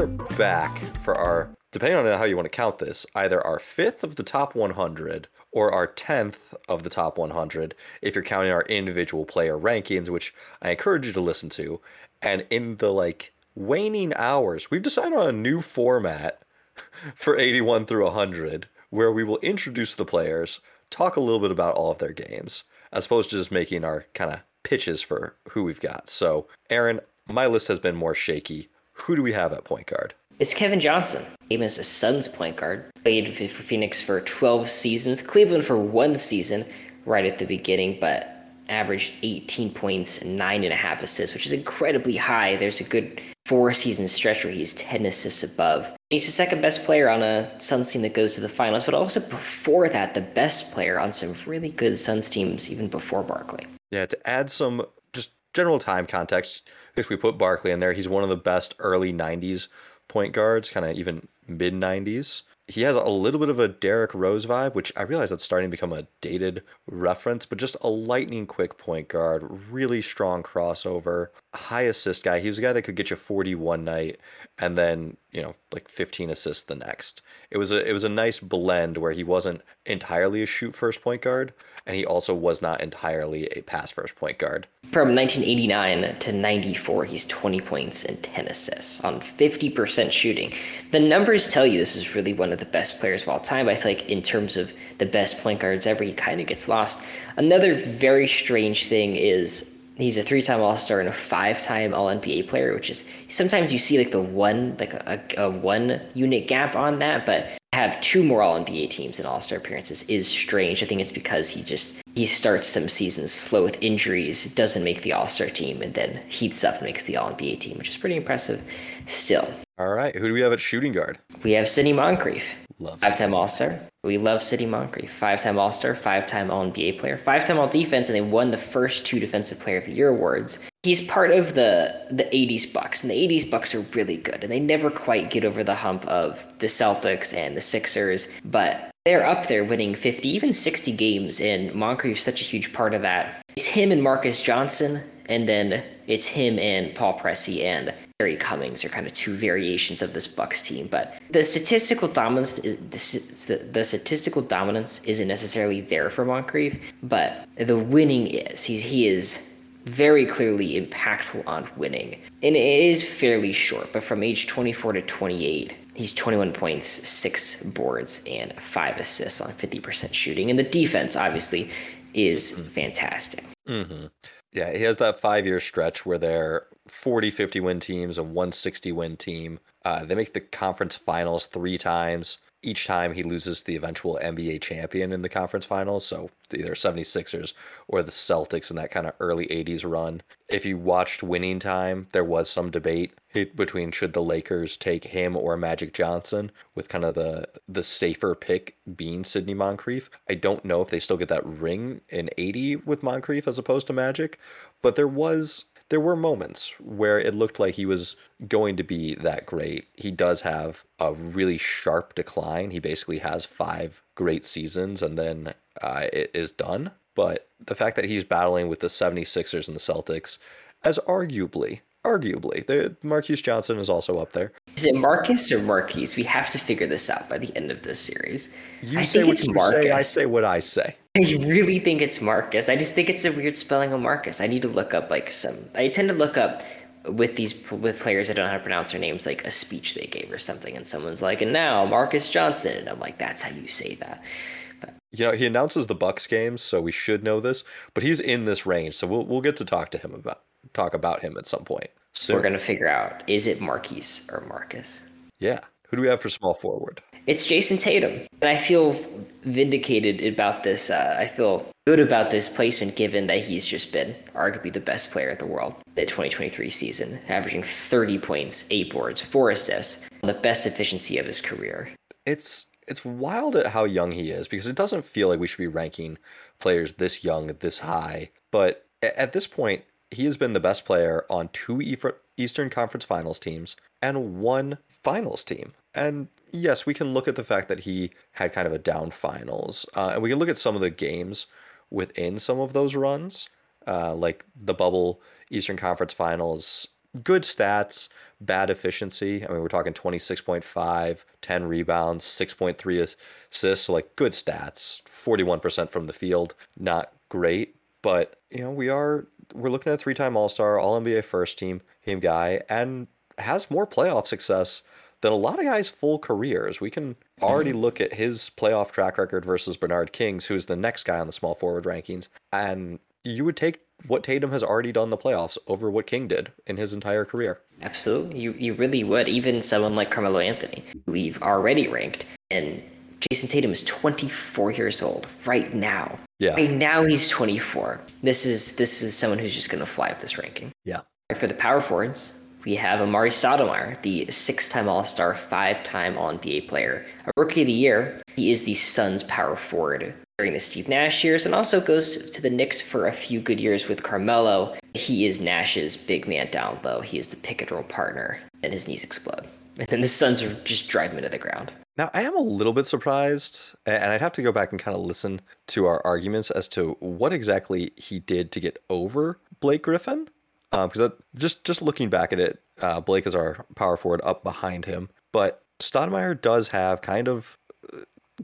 Are back for our, depending on how you want to count this, either our fifth of the top 100 or our 10th of the top 100 if you're counting our individual player rankings, which I encourage you to listen to. And in the like waning hours, we've decided on a new format for 81 through 100 where we will introduce the players, talk a little bit about all of their games, as opposed to just making our kind of pitches for who we've got. So, Aaron, my list has been more shaky. Who do we have at point guard? It's Kevin Johnson. As a Suns point guard, played for Phoenix for 12 seasons, Cleveland for one season right at the beginning, but averaged 18 points and nine and a half assists, which is incredibly high. There's a good four season stretch where he's 10 assists above. He's the second best player on a Suns team that goes to the finals, but also before that, the best player on some really good Suns teams even before Barkley. Yeah, to add some just general time context, if we put Barkley in there, he's one of the best early 90s point guards, kind of even mid 90s he has a little bit of a Derrick Rose vibe, which I realize that's starting to become a dated reference, but just a lightning quick point guard, really strong crossover, high assist guy. He was a guy that could get you 40 one night and then, you know, like 15 assists the next. It was a it was a nice blend where he wasn't entirely a shoot first point guard and he also was not entirely a pass first point guard. From 1989 to 94, he's 20 points and 10 assists on 50% shooting. The numbers tell you this is really one of the best players of all time. I feel like in terms of the best point guards ever, he kind of gets lost. Another very strange thing is he's a three-time All-Star and a five-time All-NBA player, which is sometimes you see like the one like a, a one unit gap on that, but have two more All NBA teams and All Star appearances is strange. I think it's because he just he starts some seasons slow with injuries, doesn't make the All Star team, and then heats up and makes the All NBA team, which is pretty impressive. Still. All right, who do we have at shooting guard? We have Sidney Moncrief. Five-time All-Star. We love Sidney Moncrief. Five-time All-Star, five-time All-NBA player, five-time All-Defense, and they won the first two Defensive Player of the Year awards. He's part of the the 80s Bucks, and the 80s Bucks are really good, and they never quite get over the hump of the Celtics and the Sixers, but they're up there winning 50, even 60 games, and Moncrief's such a huge part of that. It's him and Marcus Johnson, and then it's him and Paul Pressey and Terry Cummings are kind of two variations of this Bucks team, but the statistical dominance is, the, the statistical dominance isn't necessarily there for Moncrief, but the winning is. He's he is very clearly impactful on winning, and it is fairly short. But from age 24 to 28, he's 21 points, six boards, and five assists on 50% shooting, and the defense obviously is fantastic. Mm-hmm. Yeah, he has that five year stretch where they're 40, 50 win teams, a 160 win team. Uh, they make the conference finals three times. Each time he loses the eventual NBA champion in the conference finals. So either 76ers or the Celtics in that kind of early 80s run. If you watched Winning Time, there was some debate between should the Lakers take him or Magic Johnson, with kind of the the safer pick being Sidney Moncrief. I don't know if they still get that ring in 80 with Moncrief as opposed to Magic, but there was there were moments where it looked like he was going to be that great. He does have a really sharp decline. He basically has five great seasons and then uh, it is done. But the fact that he's battling with the 76ers and the Celtics as arguably Arguably, the Marques Johnson is also up there. Is it Marcus or Marquise? We have to figure this out by the end of this series. You I say what you Marcus. say. I say what I say. I really think it's Marcus. I just think it's a weird spelling of Marcus. I need to look up like some. I tend to look up with these with players I don't know how to pronounce their names, like a speech they gave or something, and someone's like, "And now Marcus Johnson," and I'm like, "That's how you say that." But you know, he announces the Bucks games, so we should know this. But he's in this range, so we'll we'll get to talk to him about talk about him at some point. So we're gonna figure out is it Marquise or Marcus? Yeah. Who do we have for small forward? It's Jayson Tatum, and I feel vindicated about this. Uh, I feel good about this placement, given that he's just been arguably the best player in the world the 2023 season, averaging 30 points, eight boards, four assists, the best efficiency of his career. It's it's wild at how young he is because it doesn't feel like we should be ranking players this young, this high. But at this point, he has been the best player on two Eastern Conference Finals teams and one Finals team. And yes, we can look at the fact that he had kind of a down finals, uh, and we can look at some of the games within some of those runs, uh, like the bubble Eastern Conference Finals good stats, bad efficiency. I mean, we're talking 26.5, 10 rebounds, 6.3 assists, so like good stats. 41% from the field, not great, but you know, we are we're looking at a three-time All-Star, All-NBA first team, him guy and has more playoff success than a lot of guys' full careers. We can mm-hmm. already look at his playoff track record versus Bernard King's, who's the next guy on the small forward rankings, and you would take what Tatum has already done in the playoffs over what King did in his entire career. Absolutely. You you really would. Even someone like Carmelo Anthony, who we've already ranked, and Jayson Tatum is 24 years old right now. Yeah. Right now he's 24. This is this is someone who's just going to fly up this ranking. Yeah. For the power forwards, we have Amar'e Stoudemire, the six-time All-Star, five-time All-NBA player, a Rookie of the Year. He is the Suns' power forward during the Steve Nash years, and also goes to the Knicks for a few good years with Carmelo. He is Nash's big man down low. He is the pick and roll partner, and his knees explode. And then the Suns are just drive him into the ground. Now, I am a little bit surprised, and I'd have to go back and kind of listen to our arguments as to what exactly he did to get over Blake Griffin because um, just just looking back at it, uh, Blake is our power forward up behind him, but Stoudemire does have kind of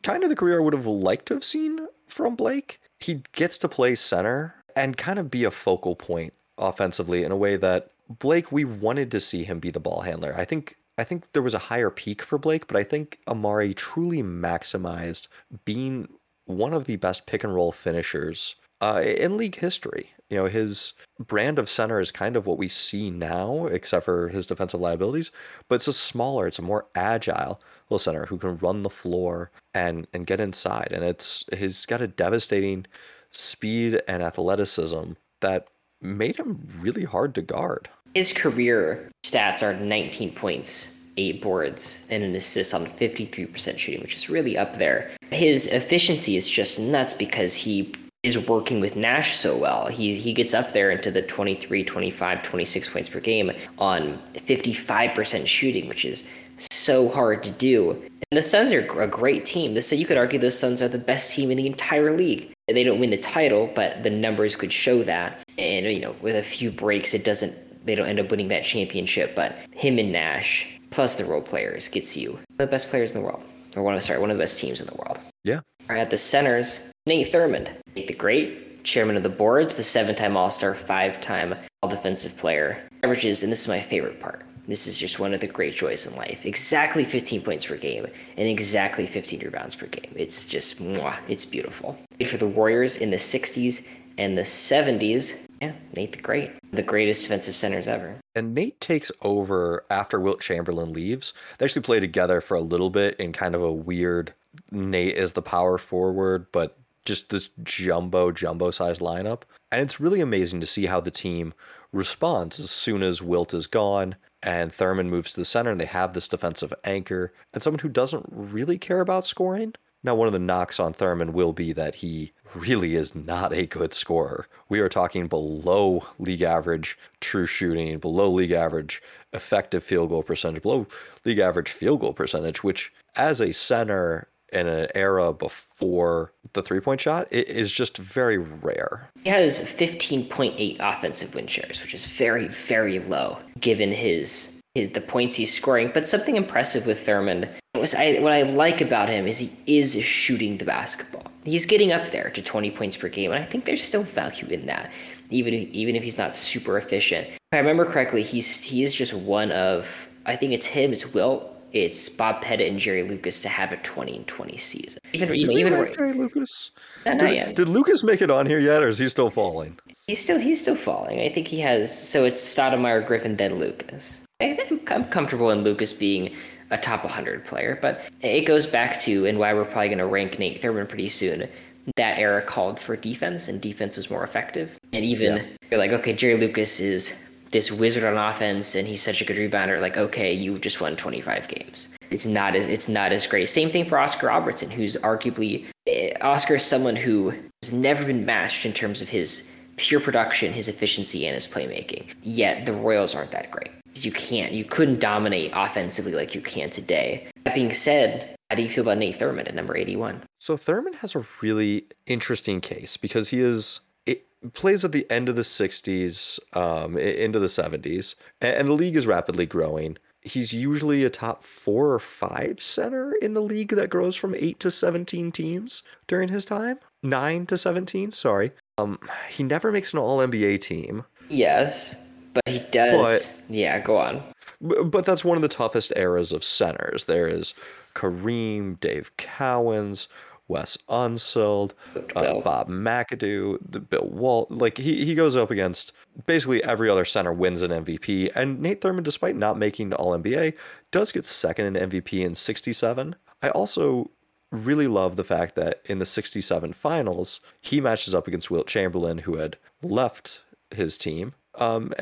kind of the career I would have liked to have seen from Blake. He gets to play center and kind of be a focal point offensively in a way that Blake we wanted to see him be the ball handler. I think I think there was a higher peak for Blake, but I think Amar'e truly maximized being one of the best pick and roll finishers uh, in league history you know, his brand of center is kind of what we see now, except for his defensive liabilities. But it's a smaller, it's a more agile little center who can run the floor and and get inside. And it's he's got a devastating speed and athleticism that made him really hard to guard. His career stats are 19 points, eight boards, and an assist on 53% shooting, which is really up there. His efficiency is just nuts because he is working with Nash so well. He he gets up there into the 23, 25, 26 points per game on 55% shooting, which is so hard to do. And the Suns are a great team. So you could argue those Suns are the best team in the entire league. They don't win the title, but the numbers could show that. And you know, with a few breaks, it doesn't. They don't end up winning that championship. But him and Nash, plus the role players, gets you the best players in the world, or one of sorry, one of the best teams in the world. Yeah. At the centers, Nate Thurmond, Nate the Great, chairman of the boards, the seven time All Star, five time All Defensive Player. Averages, and this is my favorite part. This is just one of the great joys in life. Exactly 15 points per game and exactly 15 rebounds per game. It's just, mwah, it's beautiful. For the Warriors in the 60s and the 70s, yeah, Nate the Great, the greatest defensive centers ever. And Nate takes over after Wilt Chamberlain leaves. They actually play together for a little bit in kind of a weird Nate is the power forward, but just this jumbo, jumbo sized lineup. And it's really amazing to see how the team responds as soon as Wilt is gone and Thurmond moves to the center and they have this defensive anchor and someone who doesn't really care about scoring. Now, one of the knocks on Thurmond will be that he really is not a good scorer. We are talking below league average true shooting, below league average effective field goal percentage, below league average field goal percentage, which as a center in an era before the three point shot it is just very rare. He has 15.8 offensive win shares, which is very, very low given his, his the points he's scoring. But something impressive with Thurmond was I, what I like about him is he is shooting the basketball. He's getting up there to 20 points per game, and I think there's still value in that, even if, even if he's not super efficient. If I remember correctly, he's he is just one of I think it's him, it's Wilt, it's Bob Pettit and Jerry Lucas to have a 20 and 20 season. Even did even like Jerry Lucas. Not, did, not did, Lucas make it on here yet, or is he still falling? He's still he's still falling. I think he has. So it's Stoudemire, Griffin, then Lucas. I'm comfortable in Lucas being a top 100 player, but it goes back to and why we're probably going to rank Nate Thurmond pretty soon. That era called for defense, and defense was more effective. And even yeah. you're like, okay, Jerry Lucas is this wizard on offense and he's such a good rebounder like okay you just won 25 games it's not as it's not as great same thing for oscar robertson who's arguably eh, oscar is someone who has never been matched in terms of his pure production his efficiency and his playmaking yet the royals aren't that great you can't you couldn't dominate offensively like you can today that being said how do you feel about nate thurmond at number 81 so thurmond has a really interesting case because he is it, plays at the end of the 60s, um, into the 70s, and the league is rapidly growing. He's usually a top four or five center in the league that grows from eight to 17 teams during his time. Nine to 17, sorry. Um, he never makes an all NBA team. Yes, but he does. But, yeah, go on. But that's one of the toughest eras of centers. There is Kareem, Dave Cowens, Wes Unseld, uh, Bob McAdoo, the Bill Walt. Like he, he goes up against basically every other center wins an MVP. And Nate Thurmond, despite not making All NBA, does get second in MVP in 67. I also really love the fact that in the 67 finals, he matches up against Wilt Chamberlain, who had left his team. Um,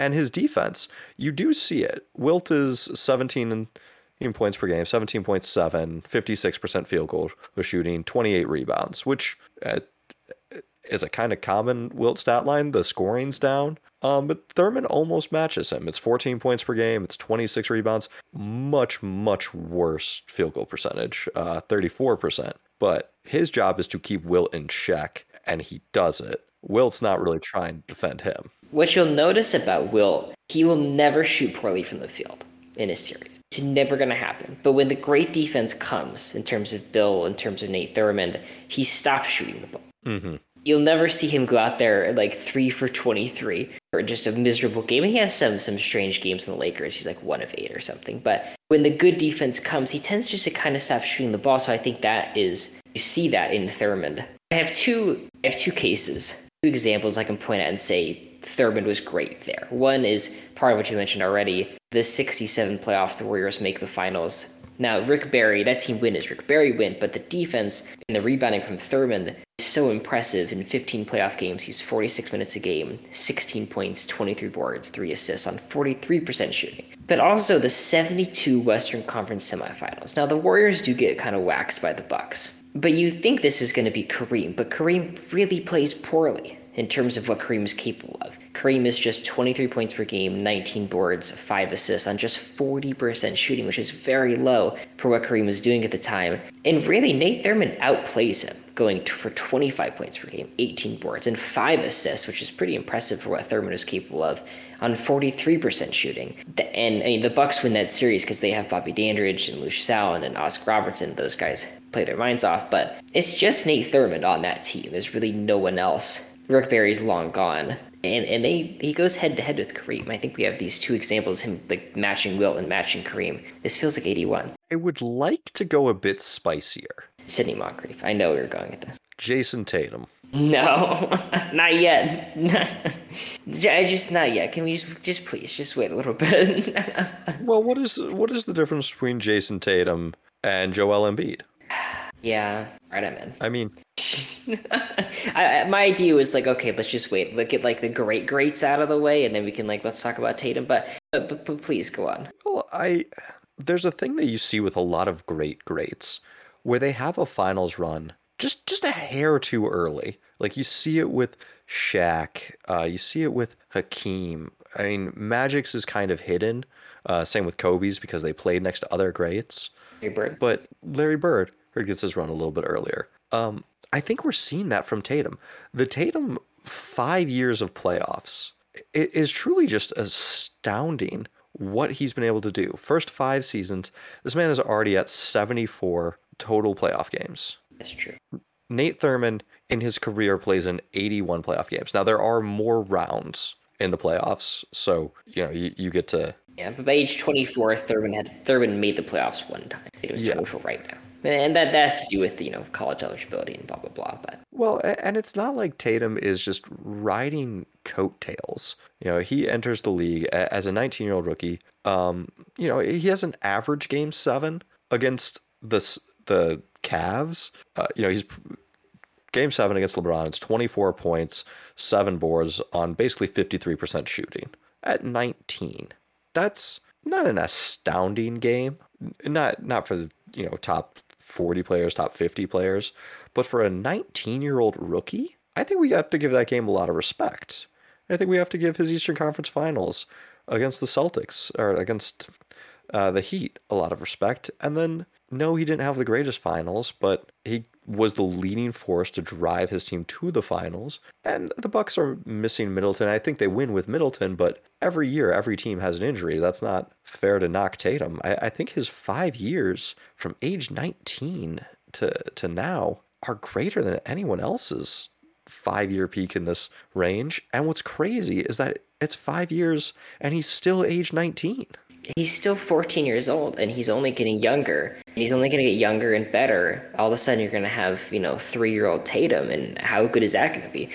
and his defense, you do see it. Wilt is 17 and points per game, 17.7, 56% field goal shooting, 28 rebounds, which uh, is a kind of common Wilt stat line. The scoring's down. Um, but Thurmond almost matches him. It's 14 points per game. It's 26 rebounds. Much, much worse field goal percentage, uh, 34%. But his job is to keep Wilt in check, and he does it. Wilt's not really trying to defend him. What you'll notice about Wilt, he will never shoot poorly from the field in a series. It's never going to happen. But when the great defense comes, in terms of Bill, in terms of Nate Thurmond, he stops shooting the ball. Mm-hmm. You'll never see him go out there like three for 23 or just a miserable game. And he has some some strange games in the Lakers. He's like one of eight or something. But when the good defense comes, he tends just to kind of stop shooting the ball. So I think that is you see that in Thurmond. I have two I have two cases, two examples I can point at and say Thurmond was great there. One is part of what you mentioned already. The 67 playoffs, the Warriors make the finals. Now, Rick Barry, that team win is Rick Barry win, but the defense and the rebounding from Thurmond is so impressive in 15 playoff games. He's 46 minutes a game, 16 points, 23 boards, 3 assists on 43% shooting. But also the 72 Western Conference semifinals. Now, the Warriors do get kind of waxed by the Bucks. But you think this is going to be Kareem, but Kareem really plays poorly in terms of what Kareem is capable of. Kareem is just 23 points per game, 19 boards, 5 assists on just 40% shooting, which is very low for what Kareem was doing at the time. And really, Nate Thurmond outplays him, going for 25 points per game, 18 boards, and 5 assists, which is pretty impressive for what Thurmond is capable of on 43% shooting. And I mean, the Bucks win that series because they have Bobby Dandridge and Lucius Allen and Oscar Robertson. Those guys play their minds off. But it's just Nate Thurmond on that team. There's really no one else Rick Barry's long gone. And and they he goes head to head with Kareem. I think we have these two examples, him like matching Wilt and matching Kareem. This feels like 81. I would like to go a bit spicier. Sidney Moncrief. I know we are going at this. Jayson Tatum. No, not yet. I just not yet. Can we just just please just wait a little bit? well, what is what is the difference between Jayson Tatum and Joel Embiid? Yeah, right. I'm in. I mean, I, my idea was like, okay, let's just wait, look at like the great greats out of the way, and then we can like let's talk about Tatum. But but, but, but please go on. Well, I there's a thing that you see with a lot of great greats where they have a finals run just just a hair too early. Like you see it with Shaq, uh, you see it with Hakeem. I mean, Magic's is kind of hidden. Uh, same with Kobe's because they played next to other greats. Larry Bird. But Larry Bird, gets his run a little bit earlier. Um, I think we're seeing that from Tatum. The Tatum five years of playoffs is truly just astounding what he's been able to do. First five seasons, this man is already at 74 total playoff games. That's true. Nate Thurmond in his career plays in 81 playoff games. Now there are more rounds in the playoffs, so you know you, you get to. Yeah, but by age 24, Thurmond had Thurmond made the playoffs one time. It was 24 yeah. right now and that, that has to do with you know college eligibility and blah blah blah. But well, and it's not like Tatum is just riding coattails. You know, he enters the league as a 19 year old rookie. Um, you know, he has an average game seven against the the Cavs. Uh, you know, he's game seven against LeBron. It's 24 points, seven boards on basically 53% shooting at 19. That's not an astounding game. Not not for the you know top 40 players, top 50 players. But for a 19 year old rookie, I think we have to give that game a lot of respect. I think we have to give his Eastern Conference Finals against the Celtics or against uh, the Heat a lot of respect. And then, no, he didn't have the greatest finals, but he was the leading force to drive his team to the finals. And the Bucks are missing Middleton. I think they win with Middleton, but every year every team has an injury. That's not fair to knock Tatum. I, I think his five years from age 19 to to now are greater than anyone else's five year peak in this range. And what's crazy is that it's five years and he's still age 19 he's still 14 years old and he's only getting younger he's only going to get younger and better. All of a sudden you're going to have you know three year old tatum and how good is that going to be?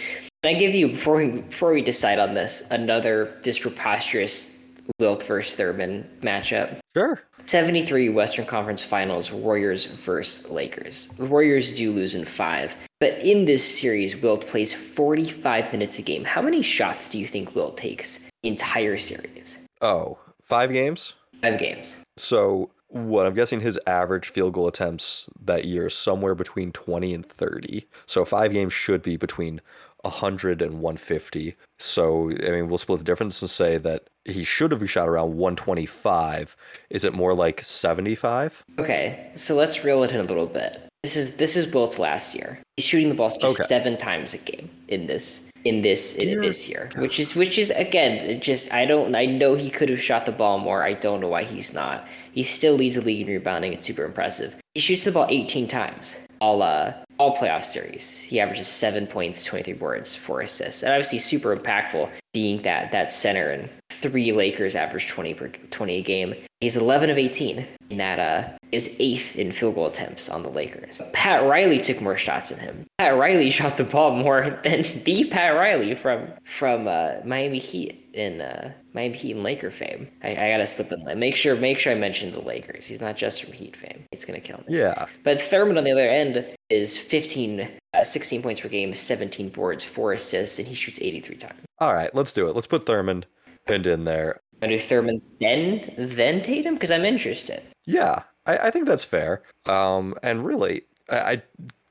And i give you before we before we decide on this another just preposterous wilt versus thurmond matchup? Sure. 73 western conference finals warriors versus lakers. The warriors do lose in five but in this series wilt plays 45 minutes a game. How many shots do you think wilt takes entire series? Oh Five games? Five games. So what I'm guessing his average field goal attempts that year is somewhere between 20 and 30. So five games should be between 100 and 150. So I mean, we'll split the difference and say that he should have shot around 125. Is it more like 75? Okay, so let's reel it in a little bit. This is this is Wilt's last year. He's shooting the ball just okay. seven times a game in this in this in this year, which is which is again just I don't I know he could have shot the ball more. I don't know why he's not. He still leads the league in rebounding. It's super impressive. He shoots the ball 18 times all uh all playoff series. He averages seven points, 23 boards, four assists, and obviously super impactful being that that center and three Lakers average 20 per 20 a game. He's 11 of 18 in that uh, is eighth in field goal attempts on the Lakers. Pat Riley took more shots than him. Pat Riley shot the ball more than the Pat Riley from from uh, Miami Heat in uh, Miami Heat and Laker fame. I, I gotta slip in. Make sure make sure I mention the Lakers. He's not just from Heat fame. It's gonna kill me. Yeah. But Thurmond on the other end is 15, uh, 16 points per game, 17 boards, four assists, and he shoots 83 times. All right, let's do it. Let's put Thurmond pinned in there. And do Thurmond then then Tatum? Because I'm interested. Yeah, I, I think that's fair. Um, and really, I, I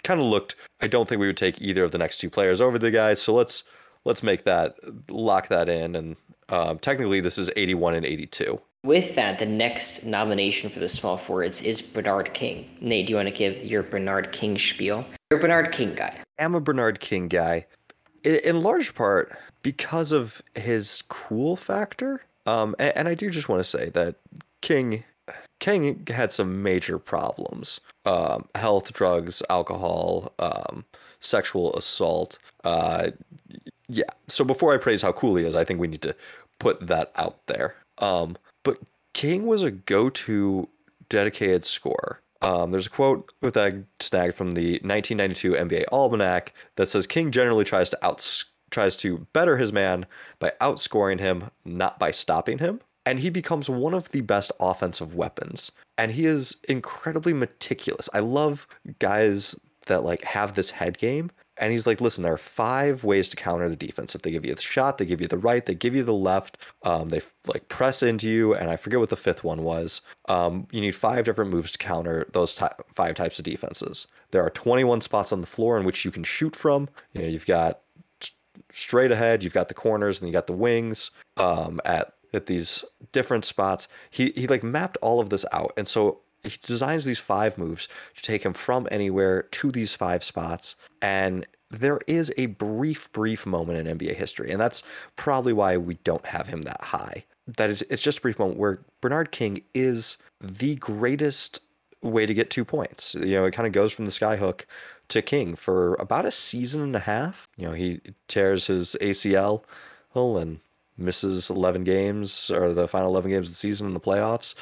kind of looked. I don't think we would take either of the next two players over the guys. So let's let's make that lock that in. And um, technically, this is 81 and 82. With that, the next nomination for the small forwards is Bernard King. Nate, do you want to give your Bernard King spiel? You're a Bernard King guy. I'm a Bernard King guy, in large part because of his cool factor. Um, and, and I do just want to say that King King had some major problems um, health, drugs, alcohol, um, sexual assault. Uh, yeah. So before I praise how cool he is, I think we need to put that out there. Um, but King was a go to dedicated scorer. Um, there's a quote that I snagged from the 1992 NBA Almanac that says King generally tries to out tries to better his man by outscoring him, not by stopping him and he becomes one of the best offensive weapons. And he is incredibly meticulous. I love guys that like have this head game. And he's like, listen, there are five ways to counter the defense. If they give you the shot, they give you the right, they give you the left. Um, they like press into you, and I forget what the fifth one was. Um, you need five different moves to counter those ty- five types of defenses. There are 21 spots on the floor in which you can shoot from. You know, you've got straight ahead, you've got the corners, and you got the wings. Um, at at these different spots. He he like mapped all of this out, and so he designs these five moves to take him from anywhere to these five spots. And there is a brief, brief moment in NBA history, and that's probably why we don't have him that high. That is, it's just a brief moment where Bernard King is the greatest way to get two points. You know, it kind of goes from the skyhook to King for about a season and a half. You know, he tears his ACL and misses 11 games or the final 11 games of the season in the playoffs.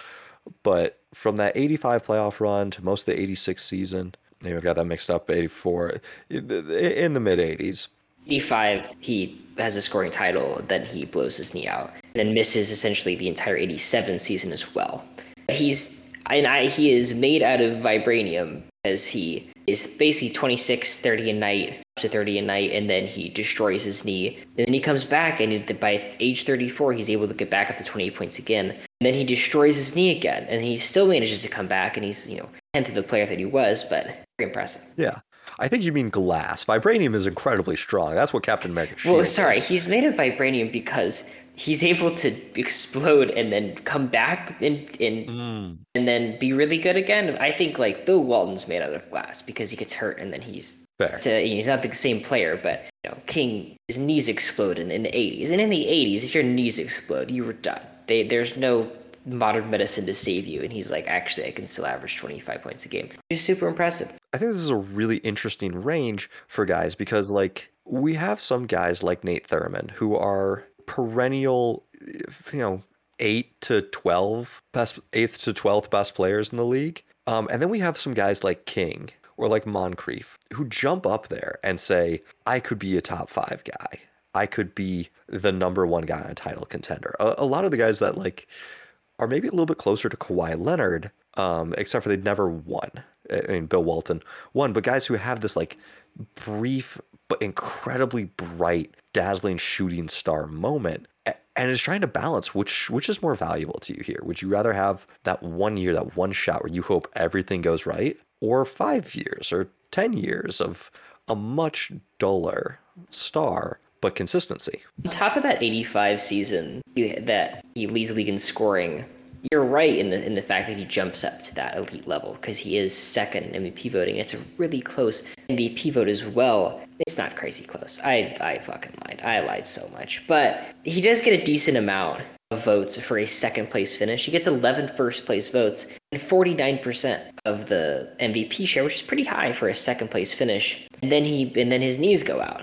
But from that 85 playoff run to most of the 86 season, maybe I've got that mixed up, 84, in the mid 80s. 85, he has a scoring title, then he blows his knee out, and then misses essentially the entire 87 season as well. He's and I, he is made out of vibranium as he is basically 26, 30 a night, to 30 a night, and then he destroys his knee. And then he comes back, and by age 34, he's able to get back up to 28 points again. And then he destroys his knee again, and he still manages to come back, and he's, you know, 10th of the player that he was, but very impressive. Yeah. I think you mean glass. Vibranium is incredibly strong. That's what Captain America. Well, sorry, is. he's made of vibranium because he's able to explode and then come back and and, mm. and then be really good again. I think like Bill Walton's made out of glass because he gets hurt and then he's to, he's not the same player, but you know, King his knees exploded in the 80s, and in the 80s, if your knees explode, you were done. They, there's no modern medicine to save you. And he's like, actually, I can still average 25 points a game. It's super impressive. I think this is a really interesting range for guys because, like, we have some guys like Nate Thurmond who are perennial, you know, eight to 12 best, eighth to 12th best players in the league. Um, and then we have some guys like King or like Moncrief who jump up there and say, I could be a top five guy. I could be the number one guy on a title contender. A, a lot of the guys that like are maybe a little bit closer to Kawhi Leonard, um, except for they'd never won. I mean, Bill Walton won, but guys who have this like brief but incredibly bright, dazzling shooting star moment and is trying to balance which which is more valuable to you here. Would you rather have that one year, that one shot where you hope everything goes right, or five years or ten years of a much duller star but consistency. On top of that 85 season that he leads the league in scoring, you're right in the in the fact that he jumps up to that elite level because he is second in MVP voting. It's a really close MVP vote as well. It's not crazy close. I I fucking lied. I lied so much. But he does get a decent amount votes for a second place finish. He gets 11 first place votes and 49% of the MVP share, which is pretty high for a second place finish. And then he and then his knees go out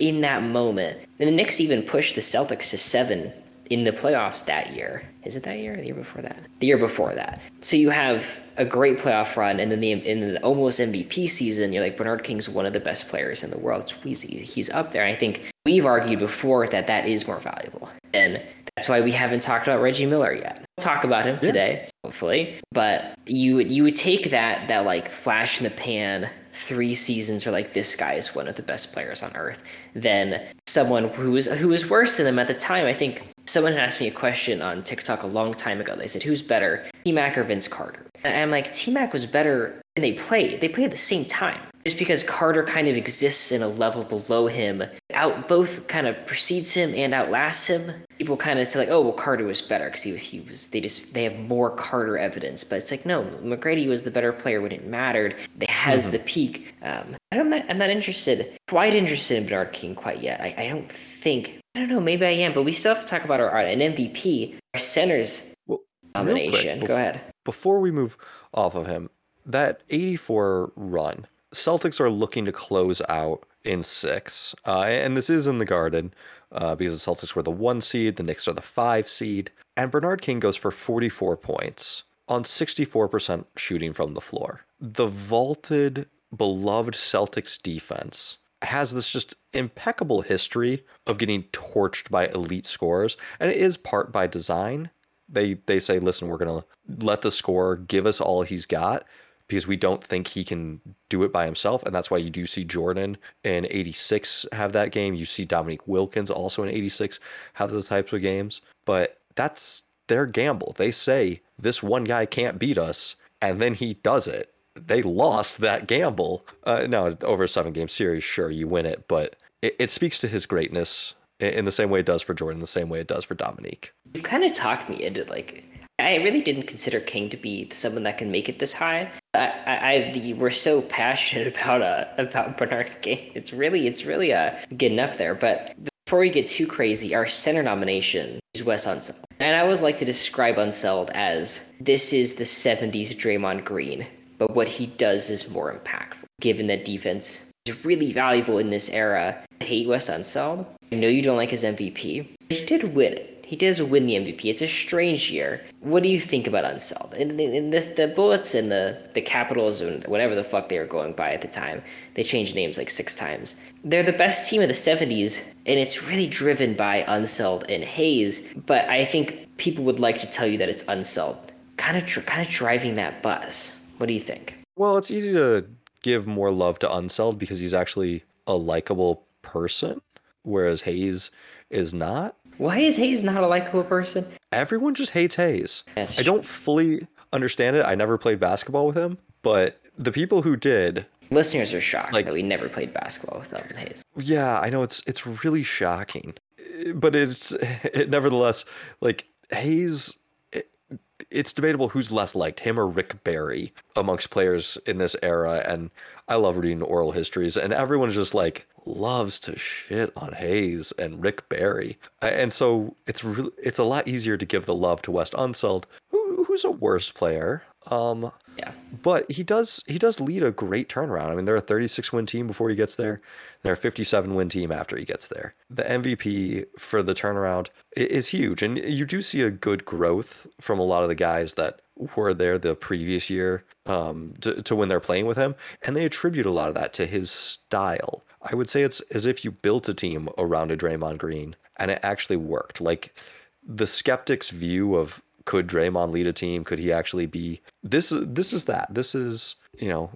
in that moment. And the Knicks even pushed the Celtics to seven in the playoffs that year. Is it that year or the year before that? The year before that. So you have a great playoff run, and then the in the almost MVP season, you're like Bernard King's one of the best players in the world. He's he's up there. I think we've argued before that that is more valuable, and that's why we haven't talked about Reggie Miller yet. We'll talk about him yeah. today, hopefully. But you would you would take that that like flash in the pan three seasons where like this guy is one of the best players on earth than someone who was who was worse than them at the time. I think someone asked me a question on TikTok a long time ago. They said, "Who's better, T Mac or Vince Carter?" And I'm like, T Mac was better, and they played. They played at the same time just because Carter kind of exists in a level below him, out both kind of precedes him and outlasts him. People kind of say like, oh well, Carter was better because he was he was they just they have more Carter evidence, but it's like no, McGrady was the better player when it mattered. They has mm-hmm. the peak. Um, I'm not I'm not interested quite interested in Bernard King quite yet. I, I don't think I don't know maybe I am, but we still have to talk about our an MVP, our centers well, nomination. Quick, Go ahead. Before we move off of him, that 84 run Celtics are looking to close out in six, uh, and this is in the Garden uh, because the Celtics were the one seed, the Knicks are the five seed, and Bernard King goes for 44 points on 64% shooting from the floor. The vaulted, beloved Celtics defense has this just impeccable history of getting torched by elite scorers, and it is part by design. They they say, listen, we're gonna let the scorer give us all he's got, because we don't think he can do it by himself. And that's why you do see Jordan in 86 have that game. You see Dominique Wilkins also in 86 have those types of games. But that's their gamble. They say this one guy can't beat us, and then he does it. They lost that gamble. Uh, no, over a seven game series, sure, you win it, but it, it speaks to his greatness in the same way it does for Jordan, the same way it does for Dominique. You've kind of talked me into like I really didn't consider King to be someone that can make it this high. I, I, I we're so passionate about uh, about Bernard King. It's really it's really uh getting up there. But before we get too crazy, our center nomination is Wes Unseld, and I always like to describe Unseld as this is the '70s Draymond Green, but what he does is more impactful. Given that defense is really valuable in this era, I hate Wes Unseld. I know you don't like his MVP, he did win it he does win the MVP. It's a strange year. What do you think about Unseld? In, in this, the Bullets and the the Capitals and whatever the fuck they were going by at the time, they changed names like six times. They're the best team of the '70s, and it's really driven by Unseld and Hayes. But I think people would like to tell you that it's Unseld, kind of kind of driving that bus. What do you think? Well, it's easy to give more love to Unseld because he's actually a likable person, whereas Hayes is not. Why is Hayes not a likable person? Everyone just hates Hayes. That's I don't fully understand it. I never played basketball with him, but the people who did listeners are shocked like, that we never played basketball with Elvin Hayes. Yeah, I know it's it's really shocking. but it's it nevertheless like Hayes. It, it's debatable who's less liked, him or Rick Barry, amongst players in this era. And I love reading oral histories, and everyone's just like loves to shit on Hayes and Rick Barry, and so it's really it's a lot easier to give the love to Wes Unseld, who, who's a worse player. Um, yeah. But he does he does lead a great turnaround. I mean, they're a 36 win team before he gets there. They're a 57 win team after he gets there. The MVP for the turnaround is huge, and you do see a good growth from a lot of the guys that were there the previous year um, to, to when they're playing with him, and they attribute a lot of that to his style. I would say it's as if you built a team around a Draymond Green, and it actually worked. Like the skeptics' view of could Draymond lead a team? Could he actually be this? This is that. This is you know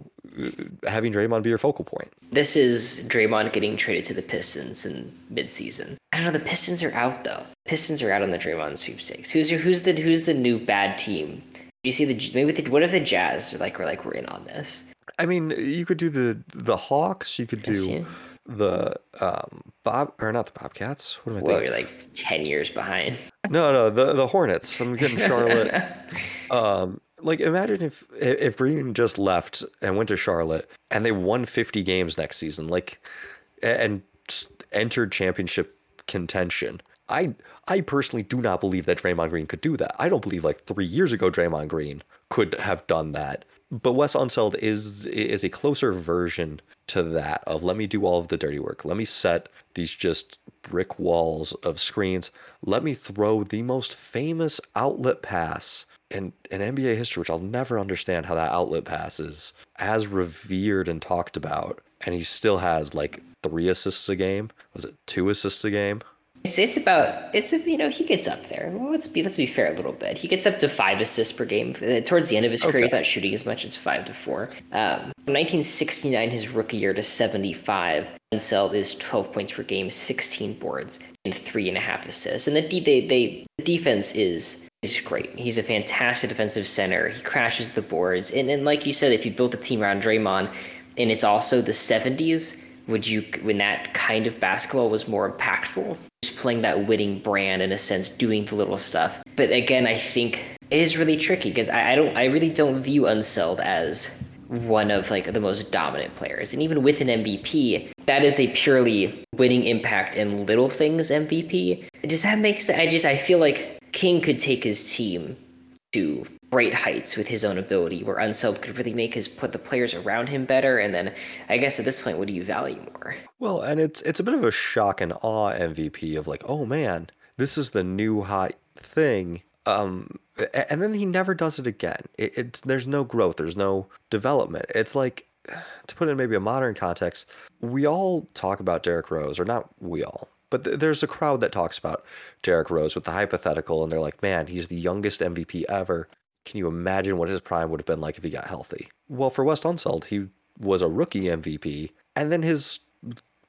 having Draymond be your focal point. This is Draymond getting traded to the Pistons in midseason. I don't know. The Pistons are out though. Pistons are out on the Draymond sweepstakes. Who's your, who's the who's the new bad team? Do you see the maybe the, what if the Jazz are like we're like we're in on this? I mean, you could do the the Hawks. You could do the um Bob or not the Bobcats. What am I Whoa, you're like ten years behind. No, no, the the Hornets. I'm getting Charlotte. um, like imagine if if Green just left and went to Charlotte and they won 50 games next season, like and entered championship contention. I I personally do not believe that Draymond Green could do that. I don't believe like three years ago Draymond Green could have done that. But Wes Unseld is is a closer version to that of let me do all of the dirty work. Let me set these just brick walls of screens. Let me throw the most famous outlet pass in, in NBA history, which I'll never understand how that outlet pass is as revered and talked about. And he still has like three assists a game. Was it two assists a game? It's, it's about it's a, you know he gets up there. Well, let's be let's be fair a little bit. He gets up to five assists per game. Uh, towards the end of his career, he's not shooting as much. It's five to four. Um, 1969, his rookie year to 75. Unseld is 12 points per game, 16 boards, and three and a half assists. And the they, they the defense is is great. He's a fantastic defensive center. He crashes the boards, and and like you said, if you built a team around Draymond, and it's also the 70s would you when that kind of basketball was more impactful playing that winning brand in a sense doing the little stuff. But again i think it is really tricky because I, I don't i really don't view unseld as one of like the most dominant players. And even with an mvp that is a purely winning impact and little things mvp does that make sense i just i feel like king could take his team to great heights with his own ability, where Unseld could really make his put the players around him better. And then I guess at this point, what do you value more? Well, and it's it's a bit of a shock and awe MVP of like, oh man, this is the new hot thing. Um, and then he never does it again. It, it's there's no growth, there's no development. It's like to put in maybe a modern context, we all talk about Derrick Rose, or not we all, but th- there's a crowd that talks about Derrick Rose with the hypothetical, and they're like, man, he's the youngest MVP ever. Can you imagine what his prime would have been like if he got healthy? Well, for Wes Unseld, he was a rookie MVP, and then his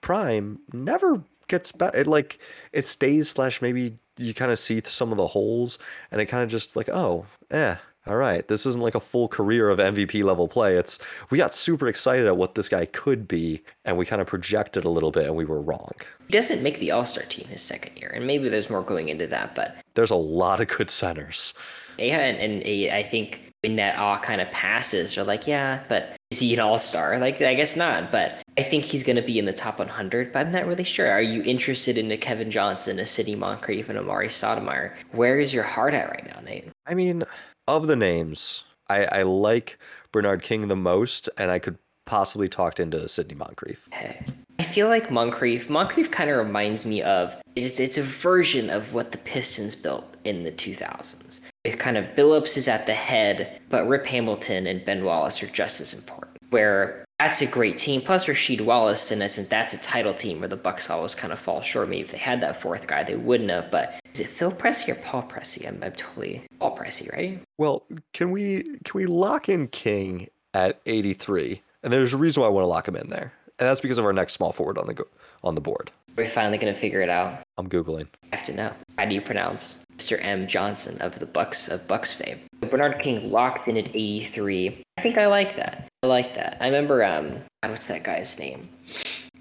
prime never gets better. It like it stays slash maybe you kind of see some of the holes, and it kind of just like oh eh. All right, this isn't like a full career of MVP level play. It's we got super excited at what this guy could be, and we kind of projected a little bit, and we were wrong. He doesn't make the All Star team his second year, and maybe there's more going into that, but there's a lot of good centers. Yeah, and, and I think when that awe kind of passes, you're like, yeah, but is he an all star? Like, I guess not. But I think he's going to be in the top 100, but I'm not really sure. Are you interested in a Kevin Johnson, a Sidney Moncrief, and Amar'e Stoudemire? Where is your heart at right now, Nate? I mean, of the names, I, I like Bernard King the most, and I could possibly talked into Sidney Moncrief. Hey. I feel like Moncrief. Moncrief kind of reminds me of it's, it's a version of what the Pistons built in the 2000s with kind of Billups is at the head, but Rip Hamilton and Ben Wallace are just as important. Where that's a great team. Plus Rasheed Wallace, in essence, that's a title team where the Bucks always kind of fall short. Maybe if they had that fourth guy, they wouldn't have. But is it Phil Pressey or Paul Pressey? I'm, I'm totally Paul Pressey, right? Well, can we can we lock in King at 83? And there's a reason why I want to lock him in there, and that's because of our next small forward on the go- on the board. We're finally gonna figure it out. I'm googling. I have to know. How do you pronounce Mr. M. Johnson of the Bucks of Bucks fame? Bernard King locked in at 83. I think I like that. I like that. I remember um, what's that guy's name?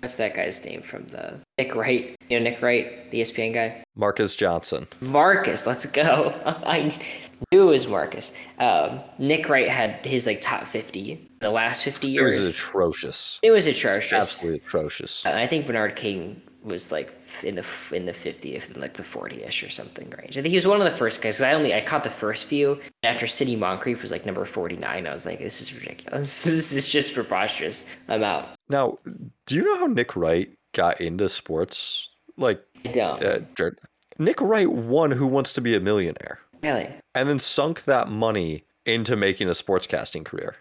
What's that guy's name from the Nick Wright. You know Nick Wright, the ESPN guy? Marcus Johnson. Marcus, let's go. I knew it was Marcus. Um, Nick Wright had his like top 50 the last 50 years. It was atrocious. It was atrocious. Absolutely atrocious. Uh, I think Bernard King was like in the in the 50th and like the 40ish or something range. I think he was one of the first guys because I only I caught the first few after Sidney Moncrief was like number 49. I was like, this is ridiculous. this is just preposterous. I'm out. Now, do you know how Nick Wright got into sports? Like, yeah, uh, Nick Wright won Who Wants to Be a Millionaire. Really? And then sunk that money into making a sportscasting career.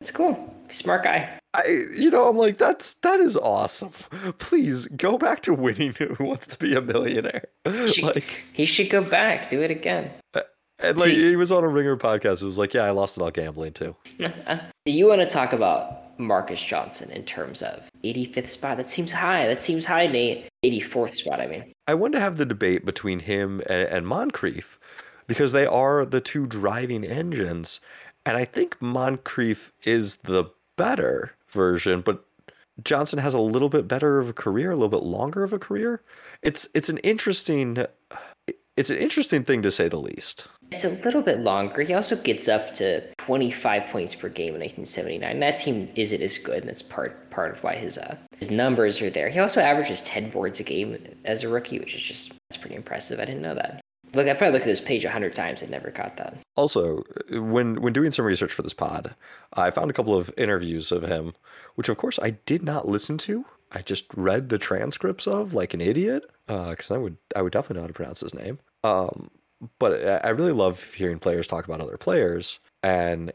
It's cool. Smart guy. I, you know, I'm like, that's that is awesome. Please go back to winning Who Wants to Be a Millionaire. He like he should go back, do it again. Uh, and like See, he was on a Ringer podcast. It was like, yeah, I lost it all gambling too. do you want to talk about Marques Johnson in terms of 85th spot? That seems high. That seems high, Nate. 84th spot, I mean. I want to have the debate between him and, and Moncrief because they are the two driving engines. And I think Moncrief is the better version, but Johnson has a little bit better of a career, a little bit longer of a career. It's it's an interesting it's an interesting thing to say the least. It's a little bit longer. He also gets up to 25 points per game in 1979. That team isn't as good, and that's part part of why his uh, his numbers are there. He also averages 10 boards a game as a rookie, which is just that's pretty impressive. I didn't know that. Look, I probably looked at this page a hundred times and never caught that. Also, when when doing some research for this pod, I found a couple of interviews of him, which of course I did not listen to. I just read the transcripts of like an idiot, because uh, I would I would definitely know how to pronounce his name. Um, but I really love hearing players talk about other players, and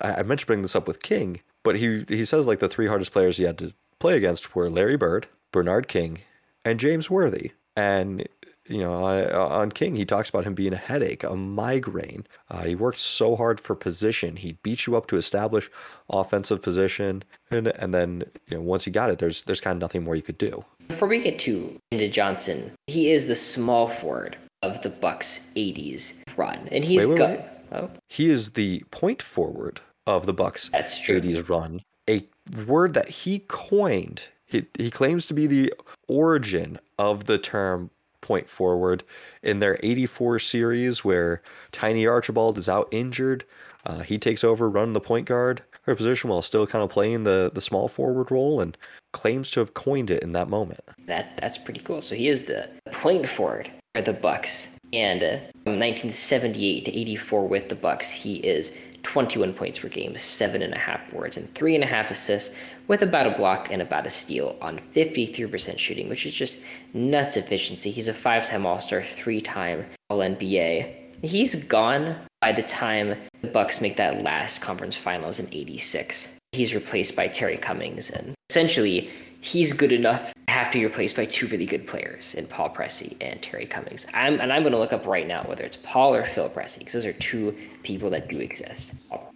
I, I meant to bring this up with King, but he he says like the three hardest players he had to play against were Larry Bird, Bernard King, and James Worthy. And you know, on King, he talks about him being a headache, a migraine. Uh, he worked so hard for position. He beat you up to establish offensive position, and and then you know once he got it, there's there's kind of nothing more you could do. Before we get to into Johnson, he is the small forward of the Bucks '80s run, and he's wait, wait, got. Wait. Oh. He is the point forward of the Bucks That's true. '80s run, a word that he coined. He, he claims to be the origin of the term point forward in their 84 series where Tiny Archibald is out injured. Uh, he takes over running the point guard position while still kind of playing the, the small forward role and claims to have coined it in that moment. That's that's pretty cool. So he is the point forward for the Bucks, and uh, from 1978 to 84 with the Bucks, he is 21 points per game, seven and a half boards, and three and a half assists, with about a block and about a steal on 53% shooting, which is just nuts efficiency. He's a five time All Star, three time All NBA. He's gone by the time the Bucks make that last conference finals in 86. He's replaced by Terry Cummings, and essentially, he's good enough to have to be replaced by two really good players in Paul Pressey and Terry Cummings. I'm, and I'm going to look up right now whether it's Paul or Phil Pressey, because those are two people that do exist.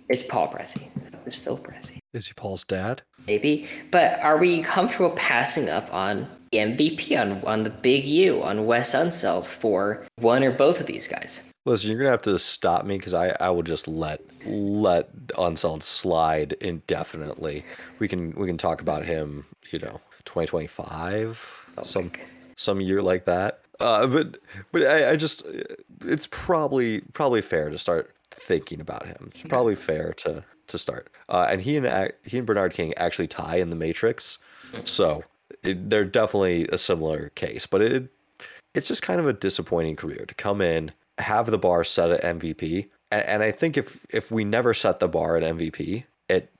It's Paul Pressey. It's Phil Pressey. Is he Paul's dad? Maybe. But are we comfortable passing up on the MVP, on, on the big U, on Wes Unseld for one or both of these guys? Listen, you're gonna have to stop me because I, I will just let let Unseld slide indefinitely. We can we can talk about him, you know, 2025, oh some some year like that. Uh, but but I, I just it's probably probably fair to start thinking about him. It's probably fair to to start. Uh, and he and he and Bernard King actually tie in the Matrix, so it, they're definitely a similar case. But it it's just kind of a disappointing career to come in, have the bar set at MVP, and, and I think if if we never set the bar at MVP, it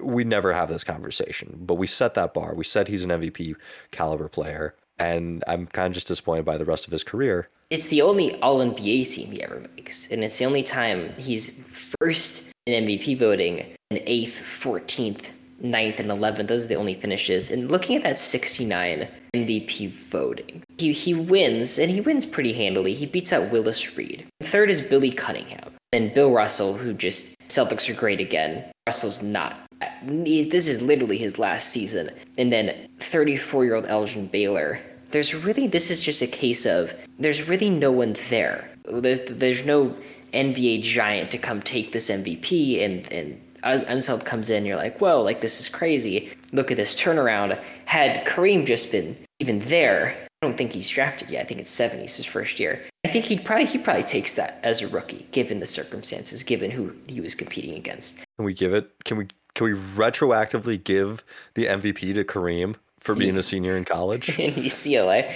we never have this conversation. But we set that bar. We said he's an MVP caliber player, and I'm kind of just disappointed by the rest of his career. It's the only All NBA team he ever makes, and it's the only time he's first in MVP voting in eighth, 14th, 9th, and 11th. Those are the only finishes. And looking at that 69 MVP voting, he, he wins, and he wins pretty handily. He beats out Willis Reed. Third is Billy Cunningham. Then Bill Russell, who just, Celtics are great again. Russell's not. This is literally his last season. And then 34 year old Elgin Baylor. There's really, this is just a case of, there's really no one there. There's, there's no NBA giant to come take this MVP and and Unseld comes in, you're like, whoa, like this is crazy. Look at this turnaround. Had Kareem just been even there, I don't think he's drafted yet. I think it's 70s his first year. I think he'd probably he probably takes that as a rookie, given the circumstances, given who he was competing against. Can we give it? Can we can we retroactively give the MVP to Kareem for being a senior in college? in UCLA.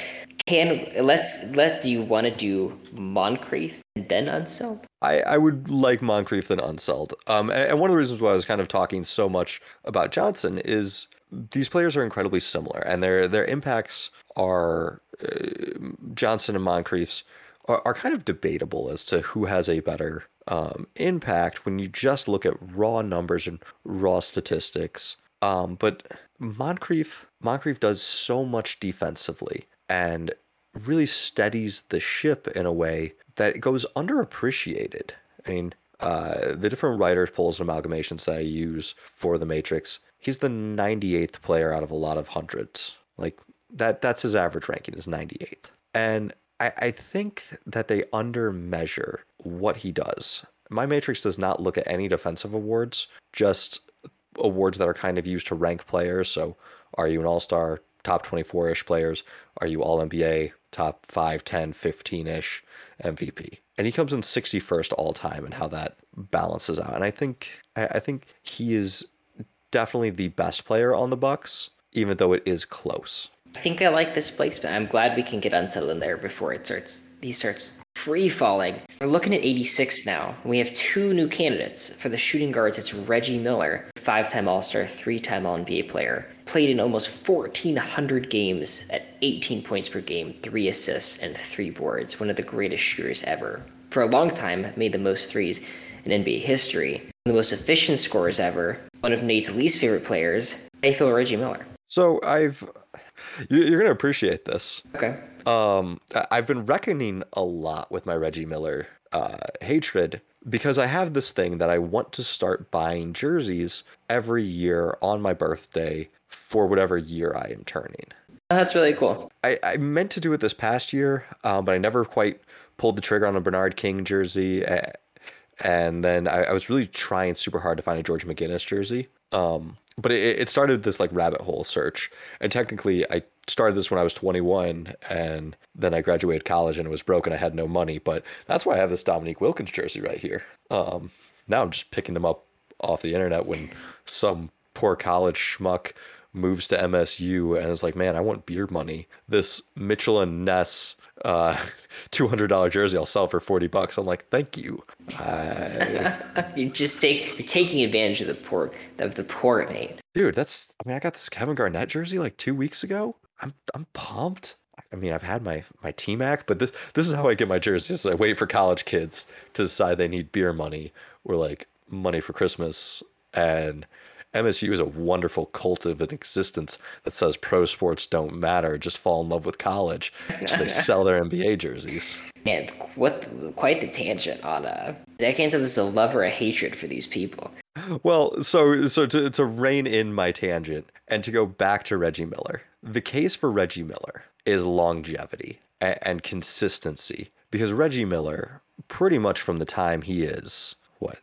Can let's let's you want to do Moncrief and then Unseld? I, I would like Moncrief than Unseld. Um, and, and one of the reasons why I was kind of talking so much about Johnson is these players are incredibly similar, and their their impacts are uh, Johnson and Moncrief's are, are kind of debatable as to who has a better um, impact when you just look at raw numbers and raw statistics. Um, but Moncrief Moncrief does so much defensively and really steadies the ship in a way that goes underappreciated. I mean, uh, the different writers, polls, and amalgamations that I use for the Matrix, he's the 98th player out of a lot of hundreds. Like that, that's his average ranking is 98th. And I, I think that they undermeasure what he does. My Matrix does not look at any defensive awards, just awards that are kind of used to rank players. So, are you an all star, top 24 ish players? Are you all NBA, top 5, 10, 15 ish MVP? And he comes in 61st all time and how that balances out. And I think I think he is definitely the best player on the Bucks, even though it is close. I think I like this placement. I'm glad we can get Unseld in there before it starts. He starts free falling. We're looking at 86 now. We have two new candidates for the shooting guards. It's Reggie Miller, five-time All-Star, three-time All-NBA player, played in almost 1,400 games at 18 points per game, three assists and three boards. One of the greatest shooters ever. For a long time, made the most threes in NBA history. The most efficient scorers ever. One of Nate's least favorite players. I feel Reggie Miller. So I've you're gonna appreciate this. Okay. Um, I've been reckoning a lot with my Reggie Miller uh, hatred because I have this thing that I want to start buying jerseys every year on my birthday for whatever year I am turning. That's really cool. I, I meant to do it this past year, um, but I never quite pulled the trigger on a Bernard King jersey. And then I, I was really trying super hard to find a George McGinnis jersey. Um, but it, it started this like rabbit hole search. And technically, I started this when I was 21, and then I graduated college and it was broke and I had no money. But that's why I have this Dominique Wilkins jersey right here. Um, now I'm just picking them up off the internet when some poor college schmuck moves to MSU and is like, man, I want beer money. This Mitchell and Ness uh, two hundred dollar jersey I'll sell for forty bucks. I'm like, thank you. Uh, you just take you're taking advantage of the poor of the poor Nate. Dude, that's I mean I got this Kevin Garnett jersey like two weeks ago. I'm I'm pumped. I mean, I've had my my T Mac, but this this is how I get my jerseys. I wait for college kids to decide they need beer money or like money for Christmas, and MSU is a wonderful cult of an existence that says pro sports don't matter. Just fall in love with college. So they sell their NBA jerseys. And what quite the tangent on uh decades of this is a love or a hatred for these people. Well, so so to to rein in my tangent and to go back to Reggie Miller. The case for Reggie Miller is longevity and, and consistency because Reggie Miller pretty much from the time he is what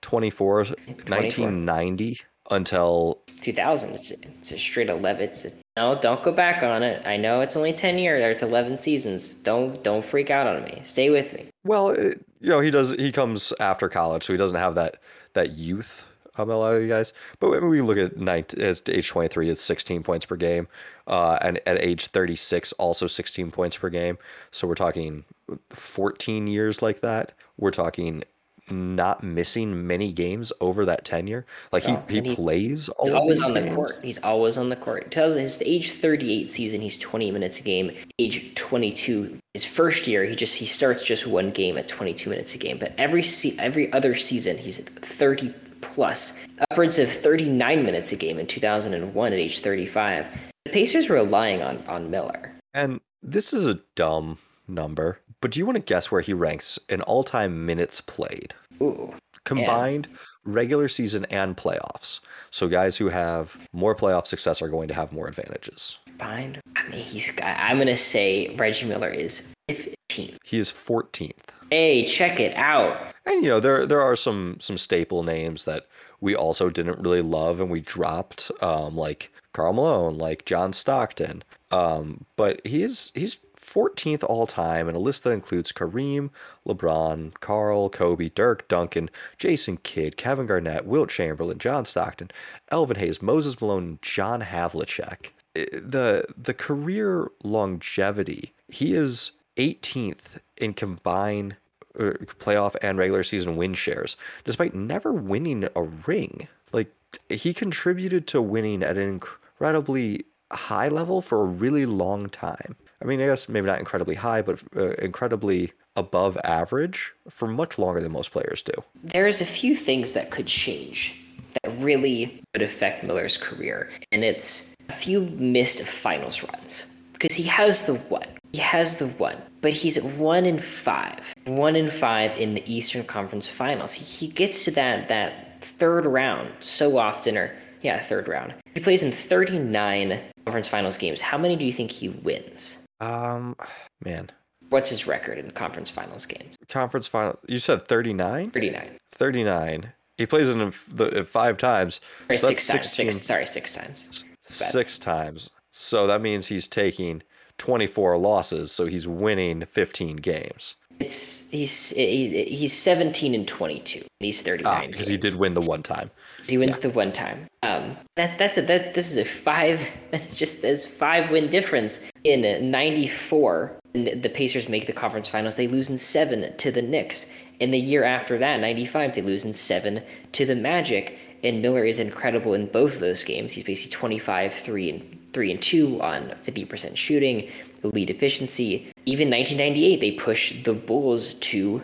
24 1990 until 2000. It's, it's a straight 11. It's a, no, don't go back on it. I know it's only 10 years or it's 11 seasons. Don't don't freak out on me. Stay with me. Well, it, you know he does. He comes after college, so he doesn't have that that youth. Um, a lot of you guys, but when we look at nine, at age 23, it's 16 points per game, uh, and at age 36, also 16 points per game. So we're talking 14 years like that. We're talking not missing many games over that tenure. Like he, oh, he, he, plays all he's always on games. the court. He's always on the court. Tells his age 38 season, he's 20 minutes a game. Age 22, his first year, he just he starts just one game at 22 minutes a game. But every se- every other season, he's 30 plus, upwards of 39 minutes a game in 2001 at age 35. The Pacers were relying on on Miller. And this is a dumb number, but do you want to guess where he ranks in all time minutes played? Ooh. Combined yeah. regular season and playoffs. So guys who have more playoff success are going to have more advantages. Combined? I mean, he's. I'm going to say Reggie Miller is 15th. He is 14th. Hey, check it out. And you know, there there are some some staple names that we also didn't really love and we dropped, um, like Karl Malone, like John Stockton. Um, but he is he's 14th all time in a list that includes Kareem, LeBron, Karl, Kobe, Dirk, Duncan, Jason Kidd, Kevin Garnett, Wilt Chamberlain, John Stockton, Elvin Hayes, Moses Malone, John Havlicek. The the career longevity, he is 18th in combined uh, playoff and regular season win shares, despite never winning a ring. Like he contributed to winning at an incredibly high level for a really long time. I mean, I guess maybe not incredibly high, but uh, incredibly above average for much longer than most players do. There's a few things that could change that really would affect Miller's career, and it's a few missed finals runs because he has the one. He has the one, but he's one in five. One in five in the Eastern Conference Finals. He, he gets to that that third round so often, or yeah, third round. He plays in 39 conference finals games. How many do you think he wins? Um, man. What's his record in conference finals games? Conference final. You said 39? 39. 39. He plays in the five times. Or so six times. Six, sorry, six times. Six times. So that means he's taking 24 losses. So he's winning 15 games. It's he's he's, he's 17 and 22. He's 39. Ah, because he did win the one time. He wins yeah. the one time. Um, that's that's a that's this is a five. It's just there's five win difference in '94. The Pacers make the conference finals. They lose in seven to the Knicks. In the year after that, '95, they lose in seven to the Magic. And Miller is incredible in both of those games. He's basically 25, three and three and two on 50% shooting, lead efficiency. Even 1998, they pushed the Bulls to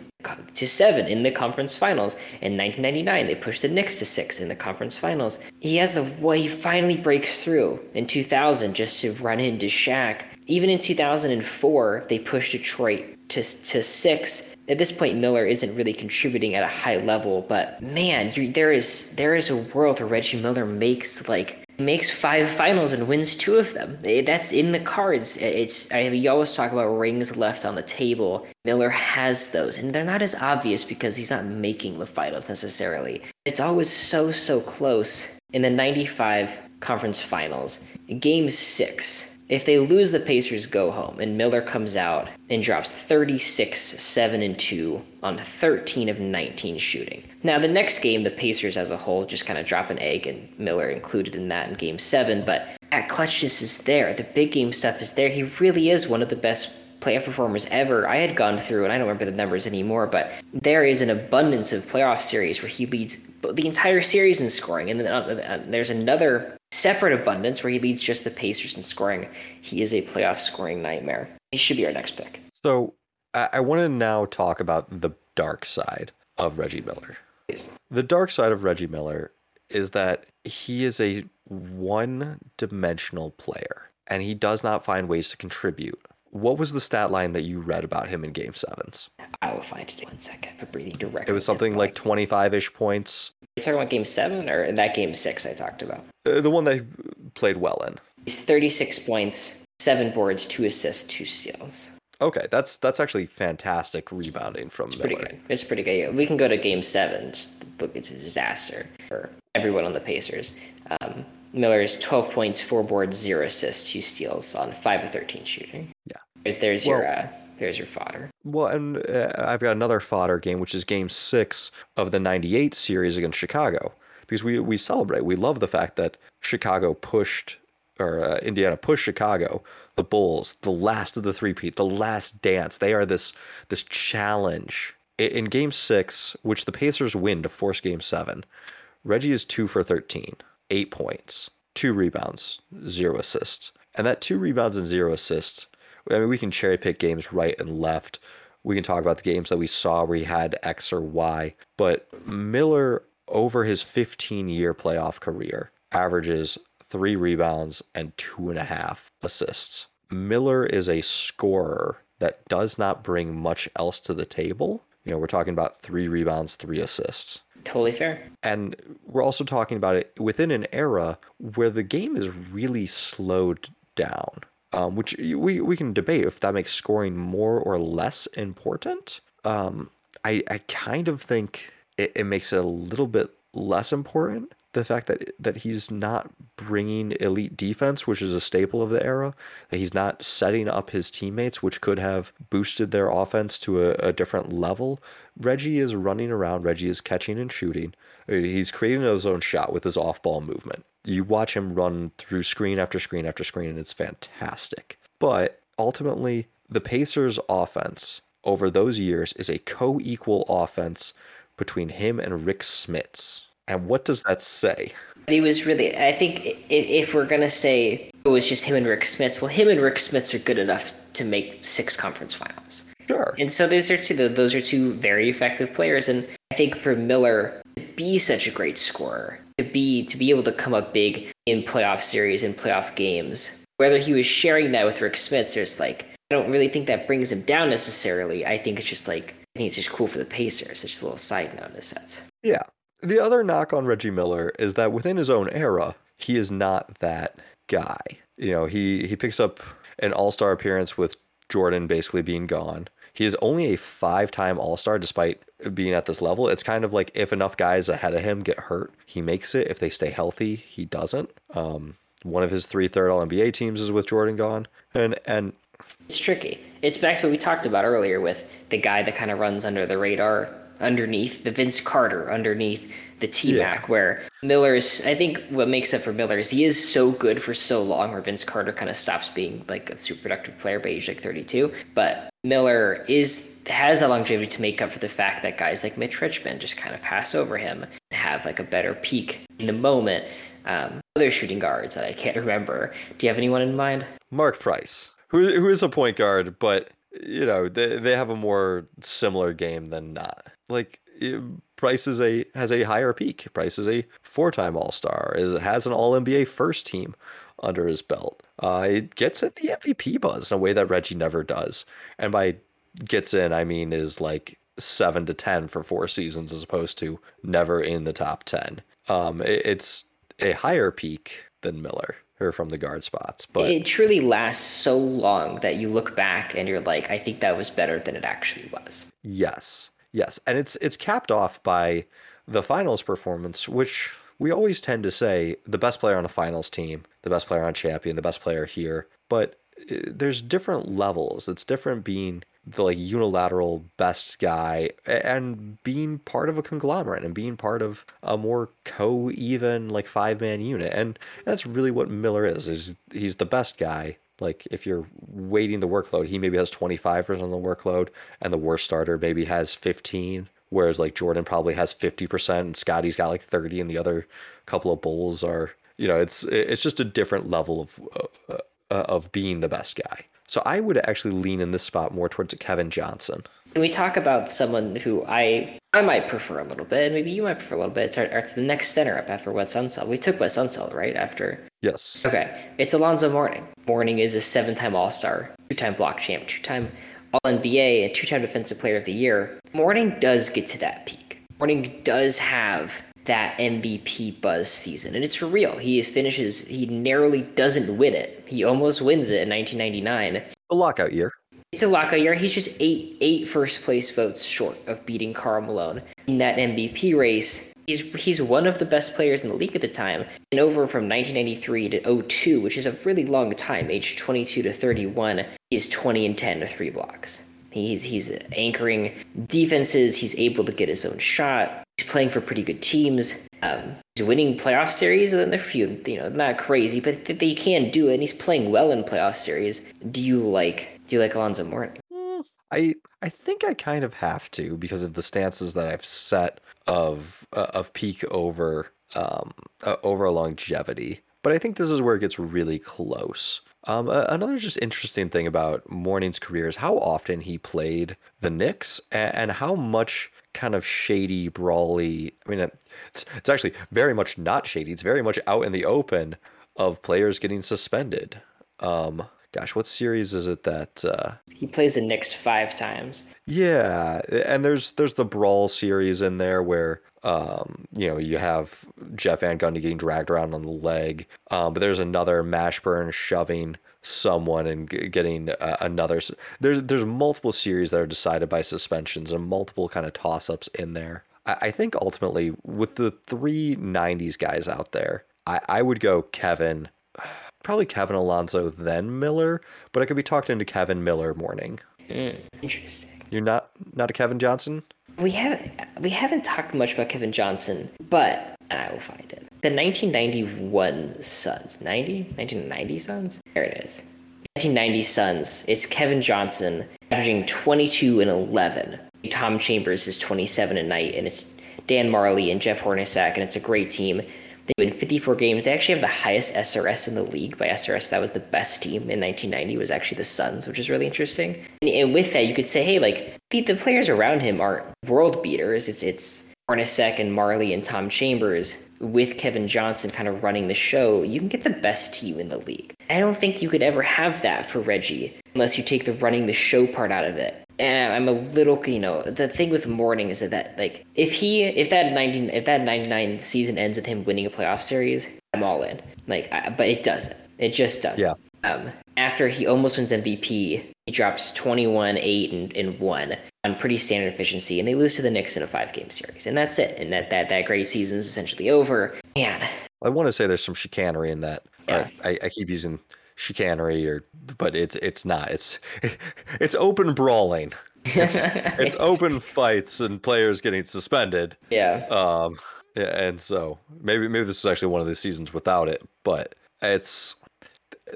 to seven in the conference finals. In 1999, they pushed the Knicks to six in the conference finals. He has the way he finally breaks through in 2000 just to run into Shaq. Even in 2004, they pushed Detroit to to six. At this point, Miller isn't really contributing at a high level, but man, there is there is a world where Reggie Miller makes like makes five finals and wins two of them. Eh, that's in the cards. Eh, it's I, we always talk about rings left on the table. Miller has those, and they're not as obvious because he's not making the finals necessarily. It's always so so close. In the '95 conference finals, Game Six, if they lose, the Pacers go home, and Miller comes out and drops 36, 7, and 2 on 13 of 19 shooting. Now, the next game, the Pacers as a whole just kind of drop an egg, and Miller included in that in game 7, but at clutchness is there. The big game stuff is there. He really is one of the best playoff performers ever. I had gone through, and I don't remember the numbers anymore, but there is an abundance of playoff series where he leads the entire series in scoring, and then uh, there's another separate abundance where he leads just the Pacers in scoring. He is a playoff scoring nightmare. He should be our next pick. So I, I want to now talk about the dark side of Reggie Miller. Please. The dark side of Reggie Miller is that he is a one dimensional player and he does not find ways to contribute. What was the stat line that you read about him in game sevens? I will find it in one second for breathing directly. It was something like 25 ish points. You talking about game seven or that game six I talked about? Uh, the one they played well in. He's 36 points, seven boards, two assists, two steals. Okay, that's that's actually fantastic rebounding from it's Miller. Pretty good. It's pretty good. We can go to game seven. Look, it's a disaster for everyone on the Pacers. Um, Miller is 12 points, four boards, zero assists, two steals on five of 13 shooting. Yeah. There's, there's well, your uh, there's your fodder. Well, and uh, I've got another fodder game, which is Game Six of the '98 series against Chicago, because we we celebrate. We love the fact that Chicago pushed or uh, Indiana pushed Chicago, the Bulls, the last of the three-peat, the last dance. They are this this challenge in Game Six, which the Pacers win to force Game Seven. Reggie is two for 13, eight points, two rebounds, zero assists, and that two rebounds and zero assists I mean, we can cherry pick games right and left. We can talk about the games that we saw where he had X or Y. But Miller, over his 15 year playoff career, averages three rebounds and two and a half assists. Miller is a scorer that does not bring much else to the table. You know, we're talking about three rebounds, three assists. Totally fair. And we're also talking about it within an era where the game is really slowed down um, which we, we can debate if that makes scoring more or less important. Um, I, I kind of think it, it makes it a little bit less important the fact that that he's not bringing elite defense, which is a staple of the era, that he's not setting up his teammates, which could have boosted their offense to a, a different level. Reggie is running around. Reggie is catching and shooting. He's creating his own shot with his off-ball movement. You watch him run through screen after screen after screen, and it's fantastic. But ultimately, the Pacers' offense over those years is a co-equal offense between him and Rick Smits and what does that say? He was really, I think if, we're going to say it was just him and Rick Smits, well, him and Rick Smits are good enough to make six conference finals. Sure. And so those are two, those are two very effective players. And I think for Miller to be such a great scorer, to be, to be able to come up big in playoff series and playoff games, whether he was sharing that with Rick Smits, or it's like, I don't really think that brings him down necessarily. I think it's just like, I think it's just cool for the Pacers. It's just a little side note in a sense. Yeah. The other knock on Reggie Miller is that within his own era, he is not that guy. You know, he he picks up an All-Star appearance with Jordan basically being gone. He is only a five-time All-Star despite being at this level. It's kind of like if enough guys ahead of him get hurt, he makes it. If they stay healthy, he doesn't. Um, one of his three third All NBA teams is with Jordan gone, and and it's tricky. It's back to what we talked about earlier with the guy that kind of runs under the radar underneath the Vince Carter underneath the T Mac, yeah. where Miller's. I think what makes up for Miller is he is so good for so long, where Vince Carter kind of stops being like a super productive player by age like 32. But Miller is has a longevity to make up for the fact that guys like Mitch Richmond just kind of pass over him, and have like a better peak in the moment. Um, other shooting guards that I can't remember. Do you have anyone in mind? Mark Price, who who is a point guard, but you know they they have a more similar game than not like Price is a has a higher peak. Price is a four-time All-Star. Is has an All-NBA first team under his belt. Uh, it gets at the MVP buzz in a way that Reggie never does. And by gets in, I mean is like seven to ten for four seasons as opposed to never in the top ten. Um, it, it's a higher peak than Miller or from the guard spots. But it truly lasts so long that you look back and you're like, I think that was better than it actually was. Yes. Yes, and it's it's capped off by the finals performance, which we always tend to say the best player on a finals team, the best player on champion, the best player here, but uh, there's different levels. It's different being the like unilateral best guy and being part of a conglomerate and being part of a more co-even like five man unit and that's really what miller is is he's the best guy like if you're weighting the workload, he maybe has 25% of the workload and the worst starter maybe has 15, whereas like Jordan probably has 50% and Scottie's got like 30 and the other couple of Bulls are, you know, it's it's just a different level of uh, uh, of being the best guy. So I would actually lean in this spot more towards Kevin Johnson. We talk about someone who I I might prefer a little bit, and maybe you might prefer a little bit. It's, our, it's the next center up after Wes Unseld. We took Wes Unseld, right? After. Yes. Okay. It's Alonzo Mourning. Mourning is a seven time All Star, two time block champ, two time All NBA, and two time Defensive Player of the Year. Mourning does get to that peak. Mourning does have that MVP buzz season, and it's for real. He finishes, he narrowly doesn't win it. He almost wins it in 1999. A lockout year. It's a lockout year. He's just eight eight first place votes short of beating Karl Malone in that MVP race. He's he's one of the best players in the league at the time, and over from 1993 to 02, which is a really long time, age 22 to 31, he's 20 and 10 to three blocks. He's he's anchoring defenses. He's able to get his own shot. He's playing for pretty good teams. Um, he's winning playoff series, and then they're few, you know, not crazy, but they can do it. And he's playing well in playoff series. Do you like do you like Alonzo Mourning? Mm, I I think I kind of have to because of the stances that I've set of uh, of peak over um uh, over longevity. But I think this is where it gets really close. Um, another just interesting thing about Mourning's career is how often he played the Knicks and, and how much kind of shady, brawly. I mean, it's it's actually very much not shady. It's very much out in the open of players getting suspended. Um, gosh, what series is it that uh, he plays the Knicks five times? Yeah, and there's there's the Brawl series in there where um, you know you have Jeff Van Gundy getting dragged around on the leg. Um, but there's another Mashburn shoving someone and g- getting uh, another. There's there's multiple series that are decided by suspensions and multiple kind of toss ups in there. I, I think ultimately with the three '90s guys out there, I, I would go Kevin, probably Kevin Alonzo, then Miller. But I could be talked into Kevin Miller Mourning. Mm, interesting. You're not not a Kevin Johnson. We haven't we haven't talked much about Kevin Johnson, but I will find it. The 1991 Suns, 90, 1990 Suns. There it is. 1990 Suns. It's Kevin Johnson averaging 22 and 11. Tom Chambers is 27 a night, and it's Dan Majerle and Jeff Hornacek, and it's a great team. They win 54 games. They actually have the highest SRS in the league. By SRS, that was the best team in 1990 was actually the Suns, which is really interesting. And, and with that, you could say, hey, like the, the players around him aren't world beaters. It's it's Hornacek and Majerle and Tom Chambers with Kevin Johnson kind of running the show. You can get the best team in the league. I don't think you could ever have that for Reggie unless you take the running the show part out of it and I'm a little, you know, the thing with Mourning is that, that like if he if that 19 if that 99 season ends with him winning a playoff series, I'm all in. Like, I, but it doesn't. It just doesn't. Yeah. Um, after he almost wins MVP, he drops 21, 8, and, and 1 on pretty standard efficiency, and they lose to the Knicks in a five game series. And that's it. And that, that, that great season is essentially over. Man. I want to say there's some chicanery in that. Yeah. I, I keep using chicanery or but it's it's not. It's it's open brawling. It's, it's, it's open fights and players getting suspended. Yeah. Um and so maybe maybe this is actually one of the seasons without it but it's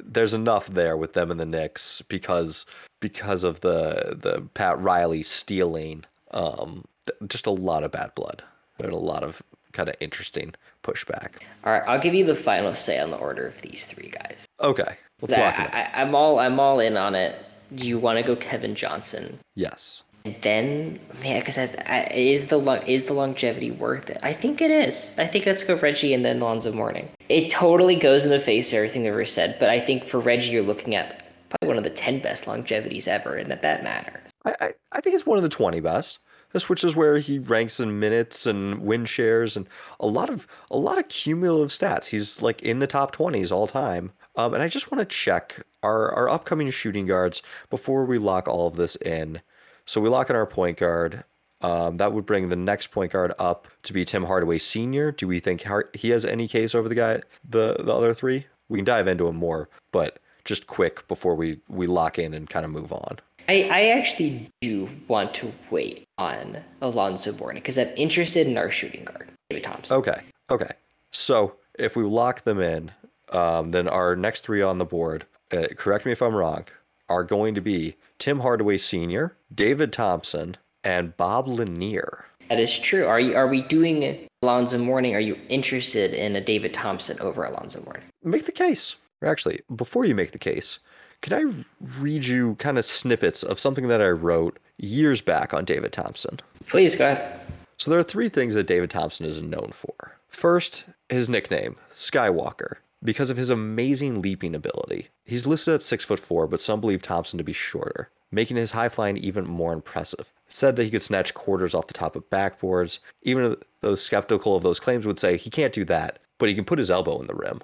there's enough there with them and the Knicks because because of the the Pat Riley stealing. Um just a lot of bad blood and a lot of kind of interesting pushback. All right, I'll give you the final say on the order of these three guys. Okay, let's lock I, I, I'm all I'm all in on it. Do you want to go Kevin Johnson? Yes. And then, man, because is the is the longevity worth it? I think it is. I think let's go Reggie and then Lonzo Mourning. It totally goes in the face of everything that ever said, but I think for Reggie, you're looking at probably one of the ten best longevities ever, and that that matters. I, I, I think it's one of the twenty best. This which is where he ranks in minutes and win shares and a lot of a lot of cumulative stats. He's like in the top twenties all time. Um, and I just want to check our our upcoming shooting guards before we lock all of this in. So we lock in our point guard. Um, that would bring the next point guard up to be Tim Hardaway Sr. Do we think he has any case over the guy, the the other three? We can dive into him more, but just quick before we we lock in and kind of move on. I, I actually do want to wait on Alonzo Mourning because I'm interested in our shooting guard, David Thompson. Okay. Okay. So if we lock them in, um, then our next three on the board, uh, correct me if I'm wrong, are going to be Tim Hardaway Sr., David Thompson, and Bob Lanier. That is true. Are you? Are we doing Alonzo Mourning? Are you interested in a David Thompson over Alonzo Mourning? Make the case. Actually, before you make the case, can I read you kind of snippets of something that I wrote years back on David Thompson? Please go ahead. So there are three things that David Thompson is known for. First, his nickname, Skywalker, because of his amazing leaping ability. He's listed at six foot four, but some believe Thompson to be shorter, making his high flying even more impressive. said that he could snatch quarters off the top of backboards. Even though skeptical of those claims would say he can't do that, but he can put his elbow in the rim.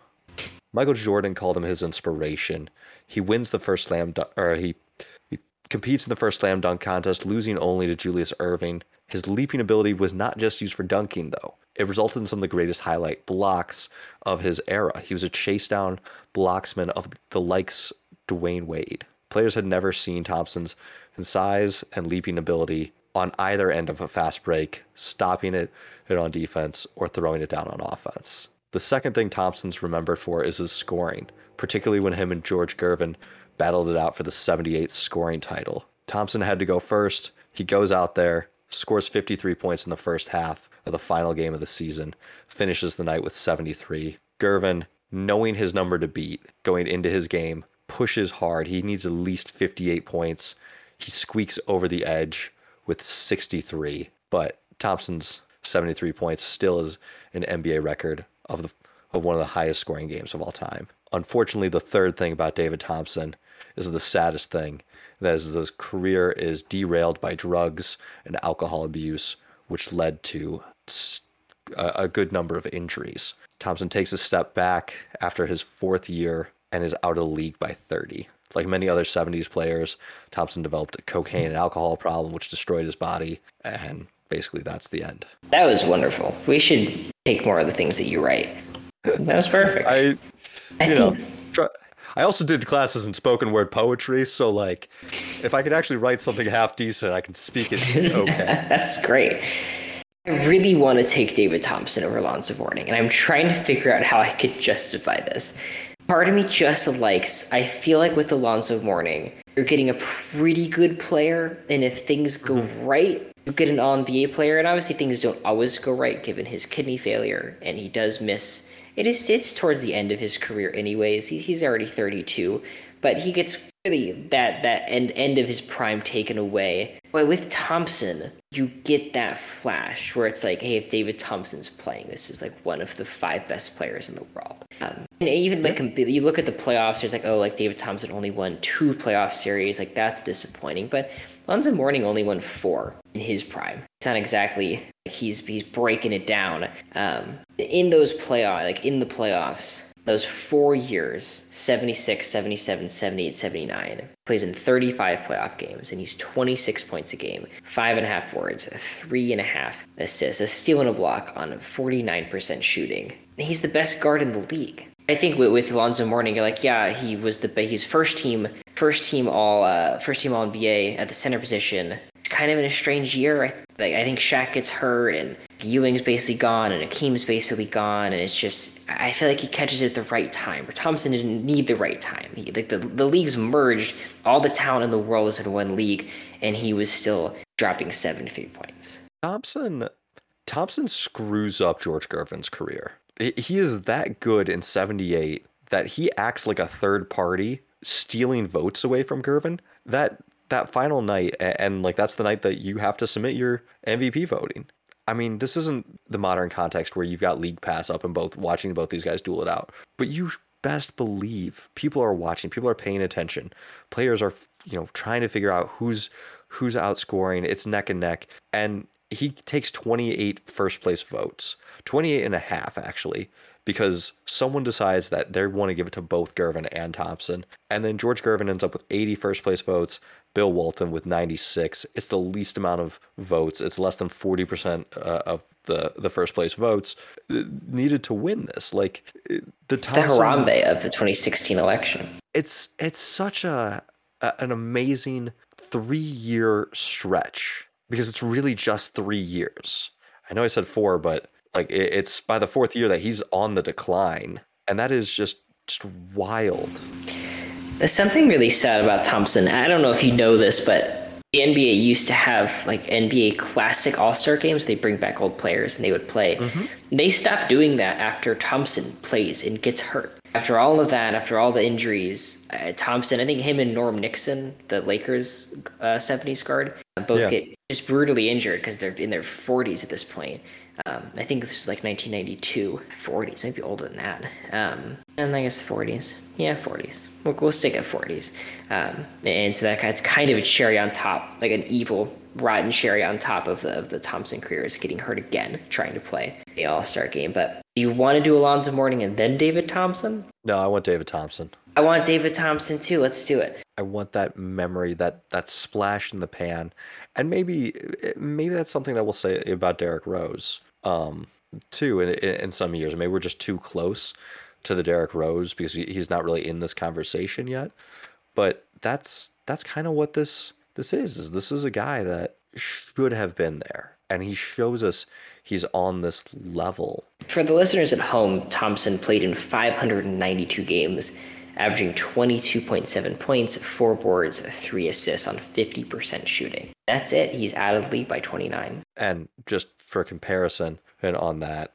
Michael Jordan called him his inspiration. He wins the first slam dunk, or he, he competes in the first slam dunk contest, losing only to Julius Erving. His leaping ability was not just used for dunking, though. It resulted in some of the greatest highlight blocks of his era. He was a chase down blocksman of the likes Dwyane Wade. Players had never seen Thompson's size and leaping ability on either end of a fast break, stopping it, it on defense or throwing it down on offense. The second thing Thompson's remembered for is his scoring particularly when him and George Gervin battled it out for the 78th scoring title. Thompson had to go first. He goes out there, scores 53 points in the first half of the final game of the season, finishes the night with 73. Gervin, knowing his number to beat going into his game, pushes hard. He needs at least 58 points. He squeaks over the edge with 63, but Thompson's 73 points still is an NBA record of the of one of the highest scoring games of all time. Unfortunately, the third thing about David Thompson is the saddest thing. That is, his career is derailed by drugs and alcohol abuse, which led to a, a good number of injuries. Thompson takes a step back after his fourth year and is out of the league by 30. Like many other 70s players, Thompson developed a cocaine and alcohol problem, which destroyed his body. And basically, that's the end. That was wonderful. We should take more of the things that you write. That was perfect. I, you I know, think... try, I also did classes in spoken word poetry, so like, if I could actually write something half decent, I can speak it. Okay, that's great. I really want to take David Thompson over Alonzo Mourning, and I'm trying to figure out how I could justify this. Part of me just likes, I feel like with Alonzo Mourning, you're getting a pretty good player, and if things go mm-hmm. right, you get an all NBA player, and obviously things don't always go right given his kidney failure, and he does miss it is it's towards the end of his career anyways. He, he's already 32, but he gets really that that end end of his prime taken away. But with Thompson, you get that flash where it's like, hey, if David Thompson's playing, this is like one of the five best players in the world. Um, and even like you look at the playoffs, there's like, oh, like David Thompson only won two playoff series, like that's disappointing. But Lonzo Mourning only won four in his prime. It's not exactly like he's he's breaking it down. Um, in those playoff, like in the playoffs, those four years 76 77 78 79 plays in 35 playoff games and he's 26 points a game five and a half boards three and a half assists a steal and a block on 49% shooting he's the best guard in the league i think with, with alonzo mourning you're like yeah he was the he's first team first team all uh, first team all NBA at the center position. It's kind of in a strange year. I, like, I think Shaq gets hurt and Ewing's basically gone and Akeem's basically gone, and it's just I feel like he catches it at the right time. Where Thompson didn't need the right time. He, like the the leagues merged, all the talent in the world is in one league, and he was still dropping seven three points. Thompson Thompson screws up George Gervin's career. He is that good in '78 that he acts like a third party stealing votes away from Gervin, that that final night and like that's the night that you have to submit your MVP voting. I mean, this isn't the modern context where you've got league pass up and both watching both these guys duel it out. But you best believe people are watching, people are paying attention. Players are, you know, trying to figure out who's who's outscoring. It's neck and neck. And he takes 28 first place votes, 28 and a half actually, because someone decides that they want to give it to both Gervin and Thompson. And then George Gervin ends up with 80 first place votes, Bill Walton with 96. It's the least amount of votes. It's less than 40% uh, of the, the first place votes uh, needed to win this. Like the it's Thompson, the Harambe of the 2016 election. It's it's such a, a an amazing three year stretch because it's really just three years. I know I said four, but like it, it's by the fourth year that he's on the decline, and that is just just wild. There's something really sad about Thompson. I don't know if you know this, but the NBA used to have like NBA classic All Star games. They bring back old players and they would play. Mm-hmm. They stopped doing that after Thompson plays and gets hurt. After all of that, after all the injuries, uh, Thompson, I think him and Norm Nixon, the Lakers uh, 70s guard, both yeah. get just brutally injured because they're in their 40s at this point. Um, I think this is like 1992, 40s, maybe older than that. Um, and I guess 40s. Yeah, 40s. We'll, we'll stick at 40s. Um, and so that it's kind of a cherry on top, like an evil, rotten cherry on top of the, of the Thompson career is getting hurt again, trying to play the All Star game. But do you want to do Alonzo Mourning and then David Thompson? No, I want David Thompson. I want David Thompson too. Let's do it. I want that memory, that that splash in the pan, and maybe maybe that's something that we'll say about Derrick Rose um, too in, in some years. Maybe we're just too close to the Derrick Rose because he's not really in this conversation yet. But that's that's kind of what this this is. Is this is a guy that should have been there, and he shows us he's on this level. For the listeners at home, Thompson played in 592 games, averaging 22.7 points, four boards, three assists on 50% shooting. That's it. He's out of the league by 29. And just for comparison and on that.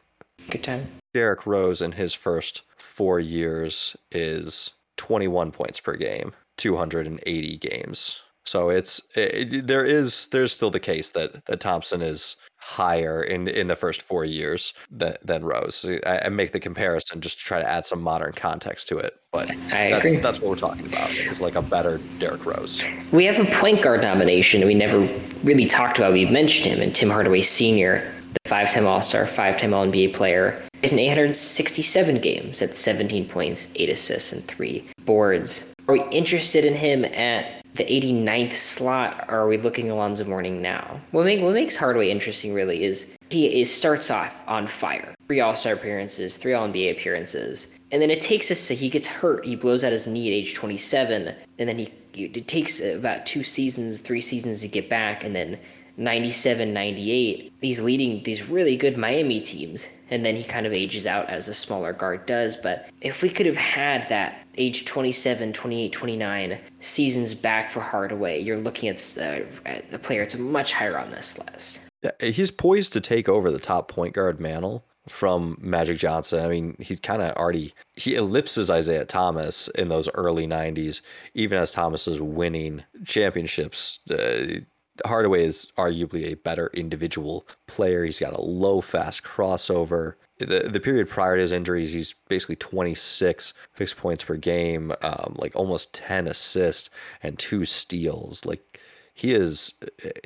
Good time. Derrick Rose in his first four years is 21 points per game, 280 games. So it's it, there is there's still the case that that Thompson is higher in in the first four years than, than Rose. I, I make the comparison just to try to add some modern context to it, but I that's agree. that's what we're talking about. Is like a better Derrick Rose. We have a point guard nomination we never really talked about. We've mentioned him, and Tim Hardaway Sr. the five-time All-Star, five-time All-NBA player. Is in 867 games at 17 points, 8 assists, and 3 boards. Are we interested in him at the 89th slot, are we looking Alonzo Mourning now? What, make, what makes Hardaway interesting really is he is, starts off on fire. Three All Star appearances, three All NBA appearances, and then it takes us. He gets hurt. He blows out his knee at age 27, and then he it takes about two seasons, three seasons to get back, and then 97, 98, he's leading these really good Miami teams, and then he kind of ages out as a smaller guard does. But if we could have had that age 27, 28, 29 seasons back for Hardaway, you're looking at, uh, a player that's much higher on this list. Yeah, he's poised to take over the top point guard mantle from Magic Johnson. I mean, he's kind of already he ellipses Isiah Thomas in those early '90s, even as Thomas is winning championships. Uh, Hardaway is arguably a better individual player. He's got a low, fast crossover. The, the period prior to his injuries, he's basically 26 six points per game, um, like almost 10 assists and two steals. Like he is,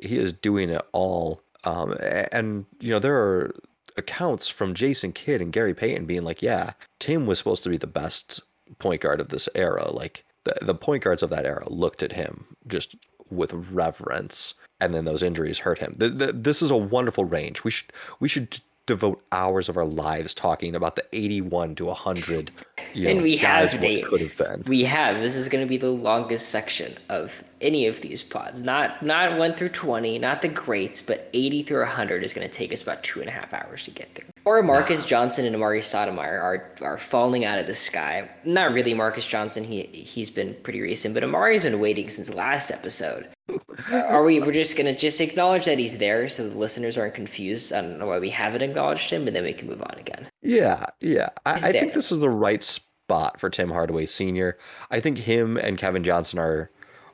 he is doing it all. Um, and you know there are accounts from Jason Kidd and Gary Payton being like, yeah, Tim was supposed to be the best point guard of this era. Like the, the point guards of that era looked at him just with reverence, and then those injuries hurt him. The, the, this is a wonderful range. We should we should devote hours of our lives talking about the 81 to 100 you know, and we have Nate, could have been. We have. This is going to be the longest section of any of these pods. Not not one through 20, not the greats, but 80 through 100 is going to take us about two and a half hours to get through. Or Marques Johnson and Amar'e Stoudemire are are falling out of the sky. Not really Marques Johnson. He he's been pretty recent, but Amar'e's been waiting since last episode. are we? We're just gonna just acknowledge that he's there, so the listeners aren't confused. I don't know why we haven't acknowledged him, but then we can move on again. Yeah, yeah. I, I think this is the right spot for Tim Hardaway Sr. I think him and Kevin Johnson are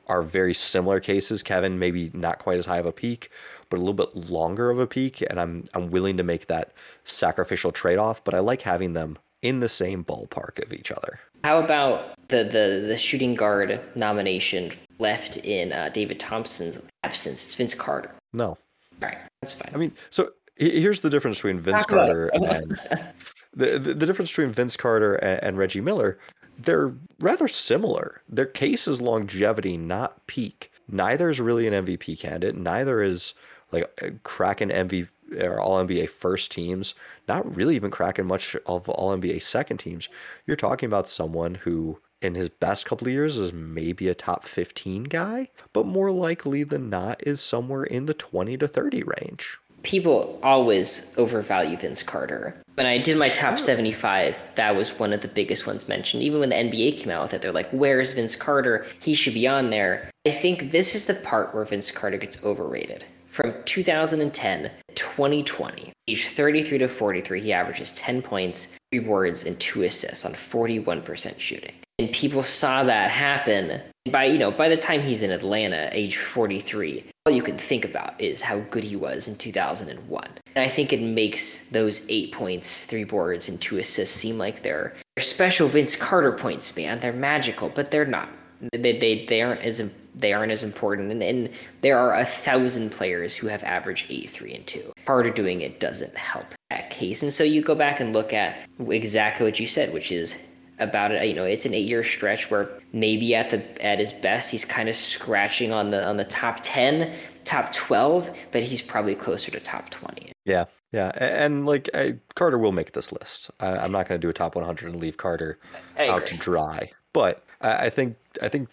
are very similar cases. Kevin maybe not quite as high of a peak, but a little bit longer of a peak, and I'm I'm willing to make that sacrificial trade off. But I like having them in the same ballpark of each other. How about the the the shooting guard nomination left in uh, David Thompson's absence? It's Vince Carter. No. All right, that's fine. I mean, so here's the difference between Vince Talk Carter and the, the, the difference between Vince Carter and, and Reggie Miller. They're rather similar. Their case is longevity, not peak. Neither is really an MVP candidate. Neither is like cracking MVP or All NBA first teams, not really even cracking much of All NBA second teams. You're talking about someone who, in his best couple of years, is maybe a top 15 guy, but more likely than not is somewhere in the 20 to 30 range. People always overvalue Vince Carter. When I did my top 75, that was one of the biggest ones mentioned. Even when the NBA came out with it, they're like, where's Vince Carter? He should be on there. I think this is the part where Vince Carter gets overrated from 2010 to 2020, age 33 to 43, he averages 10 points, three boards, and two assists on 41% shooting. And people saw that happen. By you know, by the time he's in Atlanta, age 43, all you can think about is how good he was in 2001. And I think it makes those eight points, three boards, and two assists seem like they're, they're special Vince Carter points, man. They're magical, but they're not. They, they, they aren't as they aren't as important. And, and there are a thousand players who have averaged eight, three, and two. Harder doing it doesn't help that case. And so you go back and look at exactly what you said, which is about it. You know, it's an eight-year stretch where maybe at the at his best he's kind of scratching on the on the top ten, top twelve, but he's probably closer to top twenty. Yeah, yeah, and like I, Carter will make this list. I, am not going to do a top 100 and leave Carter out to dry, but I, I think I think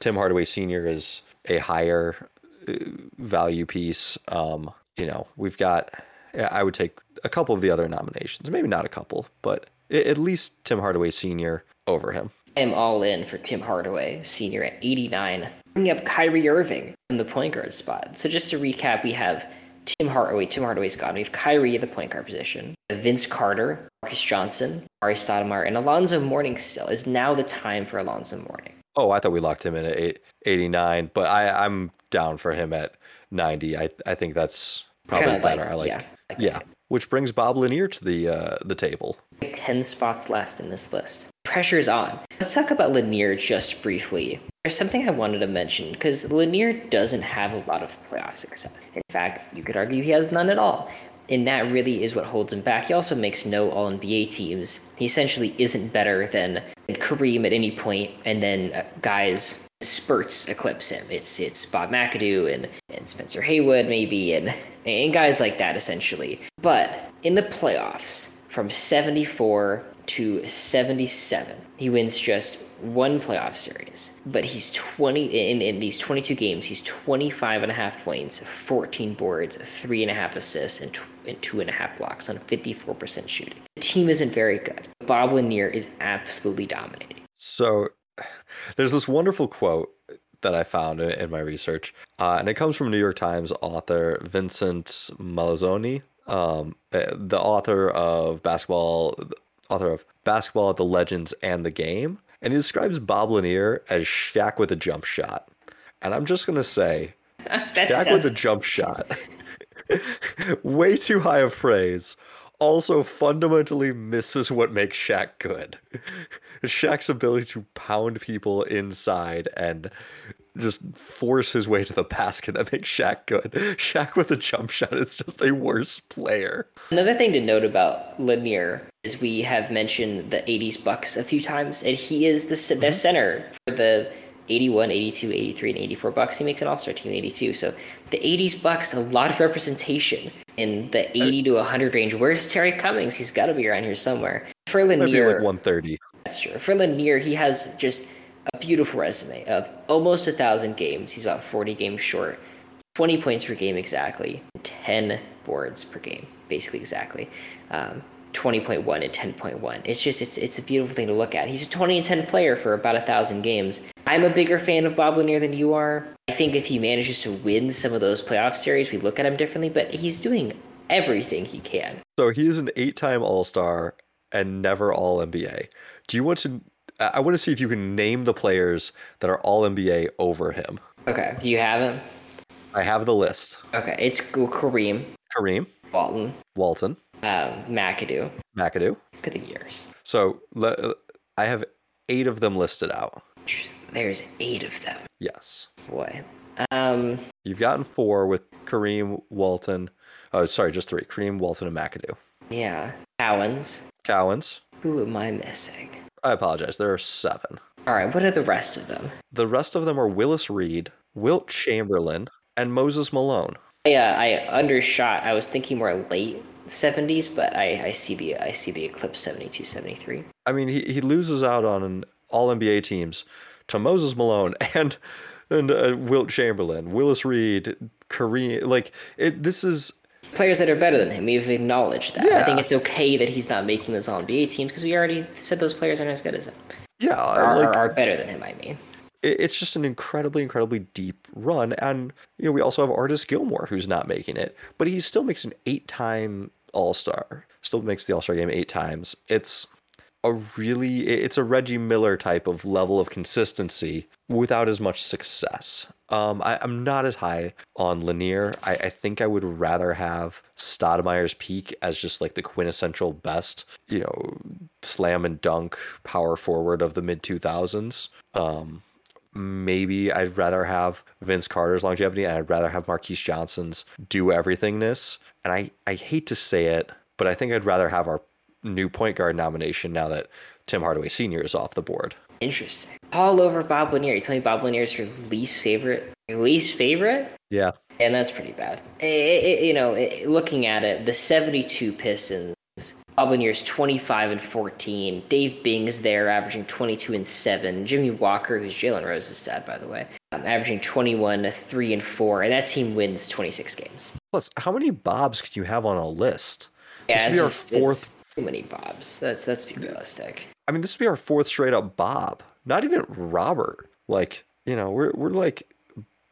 Tim Hardaway Sr. is a higher uh, value piece. Um, you know, we've got, I would take a couple of the other nominations, maybe not a couple, but at least Tim Hardaway Sr. over him. I'm all in for Tim Hardaway Sr. at 89. Bringing up Kyrie Irving in the point guard spot. So just to recap, we have Tim Hardaway. Tim Hardaway's gone. We have Kyrie at the point guard position. Vince Carter, Marques Johnson, Amar'e Stoudemire, and Alonzo Mourning still. Is now the time for Alonzo Mourning. Oh, I thought we locked him in at 89, but I, I'm down for him at 90. I I think that's probably Kinda better. Like, I like, yeah, I yeah. Which brings Bob Lanier to the uh, the table. Ten spots left in this list. Pressure's on. Let's talk about Lanier just briefly. There's something I wanted to mention because Lanier doesn't have a lot of playoff success. In fact, you could argue he has none at all. and that really is what holds him back. He also makes no All NBA teams. He essentially isn't better than Kareem at any point, and then uh, guys spurts eclipse him. It's it's Bob McAdoo and, and Spencer Haywood maybe and and guys like that essentially. But in the playoffs, from 74 to 77, he wins just one playoff series. But he's 20 in, in these 22 games, he's 25 and a half points, 14 boards, three and a half assists, and, tw- and two and a half blocks on 54% shooting. The team isn't very good. Bob Lanier is absolutely dominating. So there's this wonderful quote that I found in, my research, uh, and it comes from New York Times author Vincent Mallozzi, um, eh, the author of basketball, author of Basketball, at the Legends, and the Game, and he describes Bob Lanier as Shaq with a jump shot. And I'm just gonna say, Shaq with a jump shot, way too high of praise. Also, fundamentally misses what makes Shaq good. Shaq's ability to pound people inside and just force his way to the basket that makes Shaq good. Shaq with a jump shot is just a worse player. Another thing to note about Lanier is we have mentioned the 80s Bucks a few times, and he is the, mm-hmm. the center for the 81, 82, 83, and 84 Bucks. He makes an All Star team 82. So the 80s Bucks, a lot of representation in the 80 to 100 range. Where's Terry Cummings? He's got to be around here somewhere. For Lanier, like 130. That's true. For Lanier, he has just a beautiful resume of almost a thousand games. He's about 40 games short, 20 points per game exactly, 10 boards per game, basically exactly. Um, 20.1 and 10.1. It's just it's it's a beautiful thing to look at. He's a 20 and 10 player for about a thousand games. I'm a bigger fan of Bob Lanier than you are. I think if he manages to win some of those playoff series, we look at him differently. But he's doing everything he can. So he is an eight-time All Star and never All NBA. Do you want to? I want to see if you can name the players that are All NBA over him. Okay. Do you have him? I have the list. Okay. It's Kareem. Kareem. Walton. Walton. Um, McAdoo. McAdoo. Look at the years. So I have eight of them listed out. There's eight of them. Yes. Boy. Um. You've gotten four with Kareem, Walton. Oh, sorry, just three. Kareem, Walton, and McAdoo. Yeah. Cowens. Cowens. Who am I missing? I apologize. There are seven. All right. What are the rest of them? The rest of them are Willis Reed, Wilt Chamberlain, and Moses Malone. Yeah, I undershot. I was thinking more late 70s, but I, I see the I see the eclipse 72, 73. I mean, he, he loses out on an All NBA teams to Moses Malone and and uh, Wilt Chamberlain, Willis Reed, Kareem. Like it, this is players that are better than him. We've acknowledged that. Yeah. I think it's okay that he's not making those All NBA teams because we already said those players aren't as good as him. Yeah, are, like, are better than him. I mean it's just an incredibly, incredibly deep run. And, you know, we also have Artis Gilmore, who's not making it, but he still makes an eight time All Star, still makes the All Star game eight times. It's a really, it's a Reggie Miller type of level of consistency without as much success. Um, I, am not as high on Lanier. I, I, think I would rather have Stoudemire's peak as just like the quintessential best, you know, slam and dunk power forward of the mid 2000s. Um, maybe I'd rather have Vince Carter's longevity and I'd rather have Marques Johnson's do everythingness. And I, I hate to say it, but I think I'd rather have our new point guard nomination now that Tim Hardaway Sr. is off the board. Interesting. All over Bob Lanier. You tell me Bob Lanier is your least favorite? Your least favorite? Yeah. And that's pretty bad. It, it, you know, it, looking at it, the 72 Pistons Bob Lanier's 25 and 14. Dave Bing's there, averaging 22 and 7. Jimmy Walker, who's Jalen Rose's dad, by the way, um, averaging 21, 3 and 4. And that team wins 26 games. Plus, how many Bobs could you have on a list? Yeah, this would be our fourth. Too many Bobs. That's that's be realistic. I mean, this would be our fourth straight up Bob. Not even Robert. Like, you know, we're we're like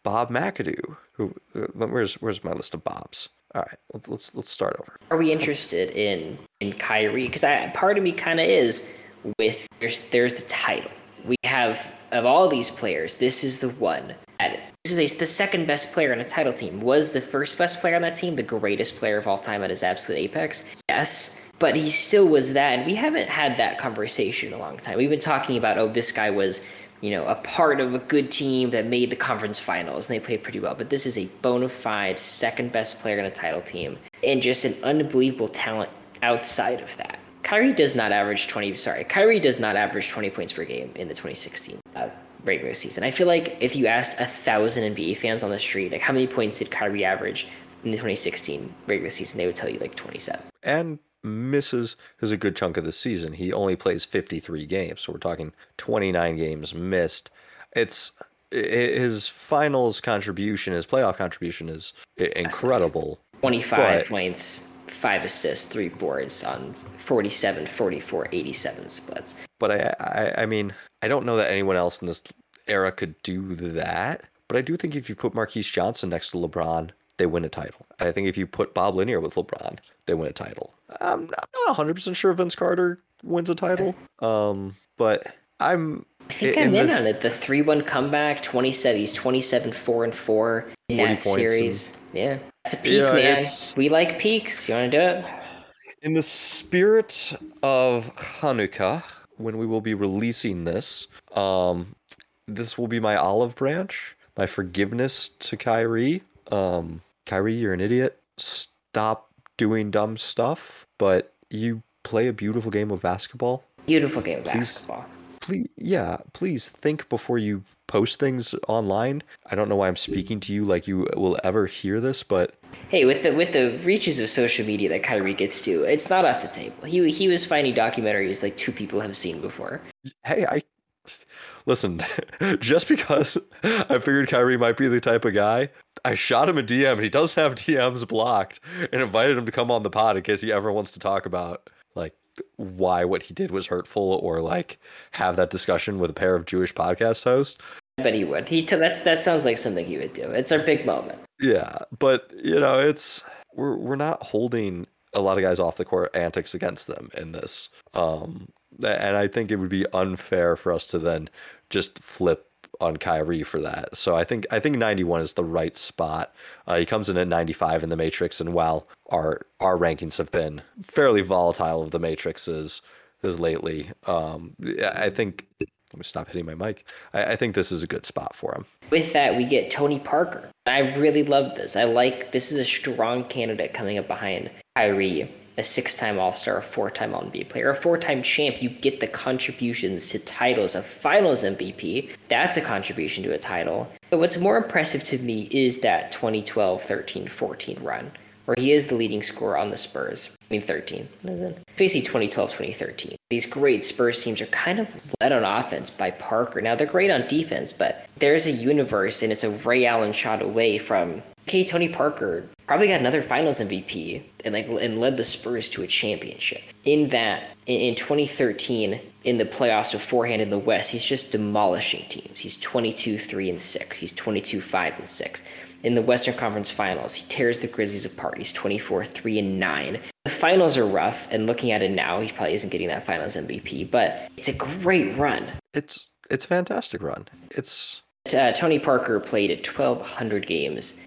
Bob McAdoo. Who? Uh, where's where's my list of Bobs? All right, let's let's start over. Are we interested in in Kyrie? Because I part of me kind of is with there's there's the title. We have of all these players, this is the one. At, this is a, the second best player on a title team. Was the first best player on that team the greatest player of all time at his absolute apex? Yes, but he still was that, and we haven't had that conversation in a long time. We've been talking about oh, this guy was you know, a part of a good team that made the conference finals and they played pretty well. But this is a bona fide second best player on a title team and just an unbelievable talent outside of that. Kyrie does not average 20, sorry, Kyrie does not average 20 points per game in the 2016 uh, regular season. I feel like if you asked a thousand NBA fans on the street, like how many points did Kyrie average in the 2016 regular season, they would tell you like 27. And misses is a good chunk of the season. He only plays 53 games, so we're talking 29 games missed. It's his finals contribution, his playoff contribution is incredible. 25 but, points, 5 assists, 3 boards on 47, 44, 87 splits. But I, I I mean, I don't know that anyone else in this era could do that. But I do think if you put Marques Johnson next to LeBron, they win a title. I think if you put Bob Lanier with LeBron, they win a title. I'm not 100% sure Vince Carter wins a title. Um, but I'm I think in I'm in this, on it. The three one comeback, twenty seven. He's twenty seven four and four in that series. And, yeah, it's a peak, yeah, man. We like peaks. You want to do it? In the spirit of Hanukkah, when we will be releasing this, um, this will be my olive branch, my forgiveness to Kyrie. Um, Kyrie, you're an idiot. Stop doing dumb stuff, but you play a beautiful game of basketball. Beautiful game of please, basketball. Please, yeah, please think before you post things online. I don't know why I'm speaking to you like you will ever hear this, but hey, with the with the reaches of social media that Kyrie gets to, it's not off the table. He he was finding documentaries like two people have seen before. Hey, I listen, just because I figured Kyrie might be the type of guy, I shot him a DM and he doesn't have DMs blocked and invited him to come on the pod in case he ever wants to talk about why what he did was hurtful or like have that discussion with a pair of Jewish podcast hosts. But he would. He t- that's that sounds like something he would do. It's our big moment. Yeah, but you know, it's we're we're not holding a lot of guys off the court antics against them in this. Um, and I think it would be unfair for us to then just flip on Kyrie for that. So I think I think 91 is the right spot. Uh, he comes in at 95 in the Matrix, and while our our rankings have been fairly volatile of the matrices as lately, um, I think. Let me stop hitting my mic. I, I think this is a good spot for him. With that, we get Tony Parker. I really love this. I like this is a strong candidate coming up behind Kyrie a six time All Star, a four time NBA player, a four time champ, you get the contributions to titles, a finals MVP. That's a contribution to a title. But what's more impressive to me is that 2012 13 14 run, where he is the leading scorer on the Spurs. I mean, 13. What is it? Basically, 2012 2013. These great Spurs teams are kind of led on offense by Parker. Now, they're great on defense, but there's a universe, and it's a Ray Allen shot away from okay, Tony Parker probably got another Finals MVP and like and led the Spurs to a championship. In that, in, in 2013, in the playoffs beforehand in the West, he's just demolishing teams. He's 22 3 and 6. He's 22 5 and 6. In the Western Conference Finals, he tears the Grizzlies apart. He's 24 3 and 9. The finals are rough, and looking at it now, he probably isn't getting that Finals MVP, but it's a great run. It's it's a fantastic run. It's uh, Tony Parker played 1,200 games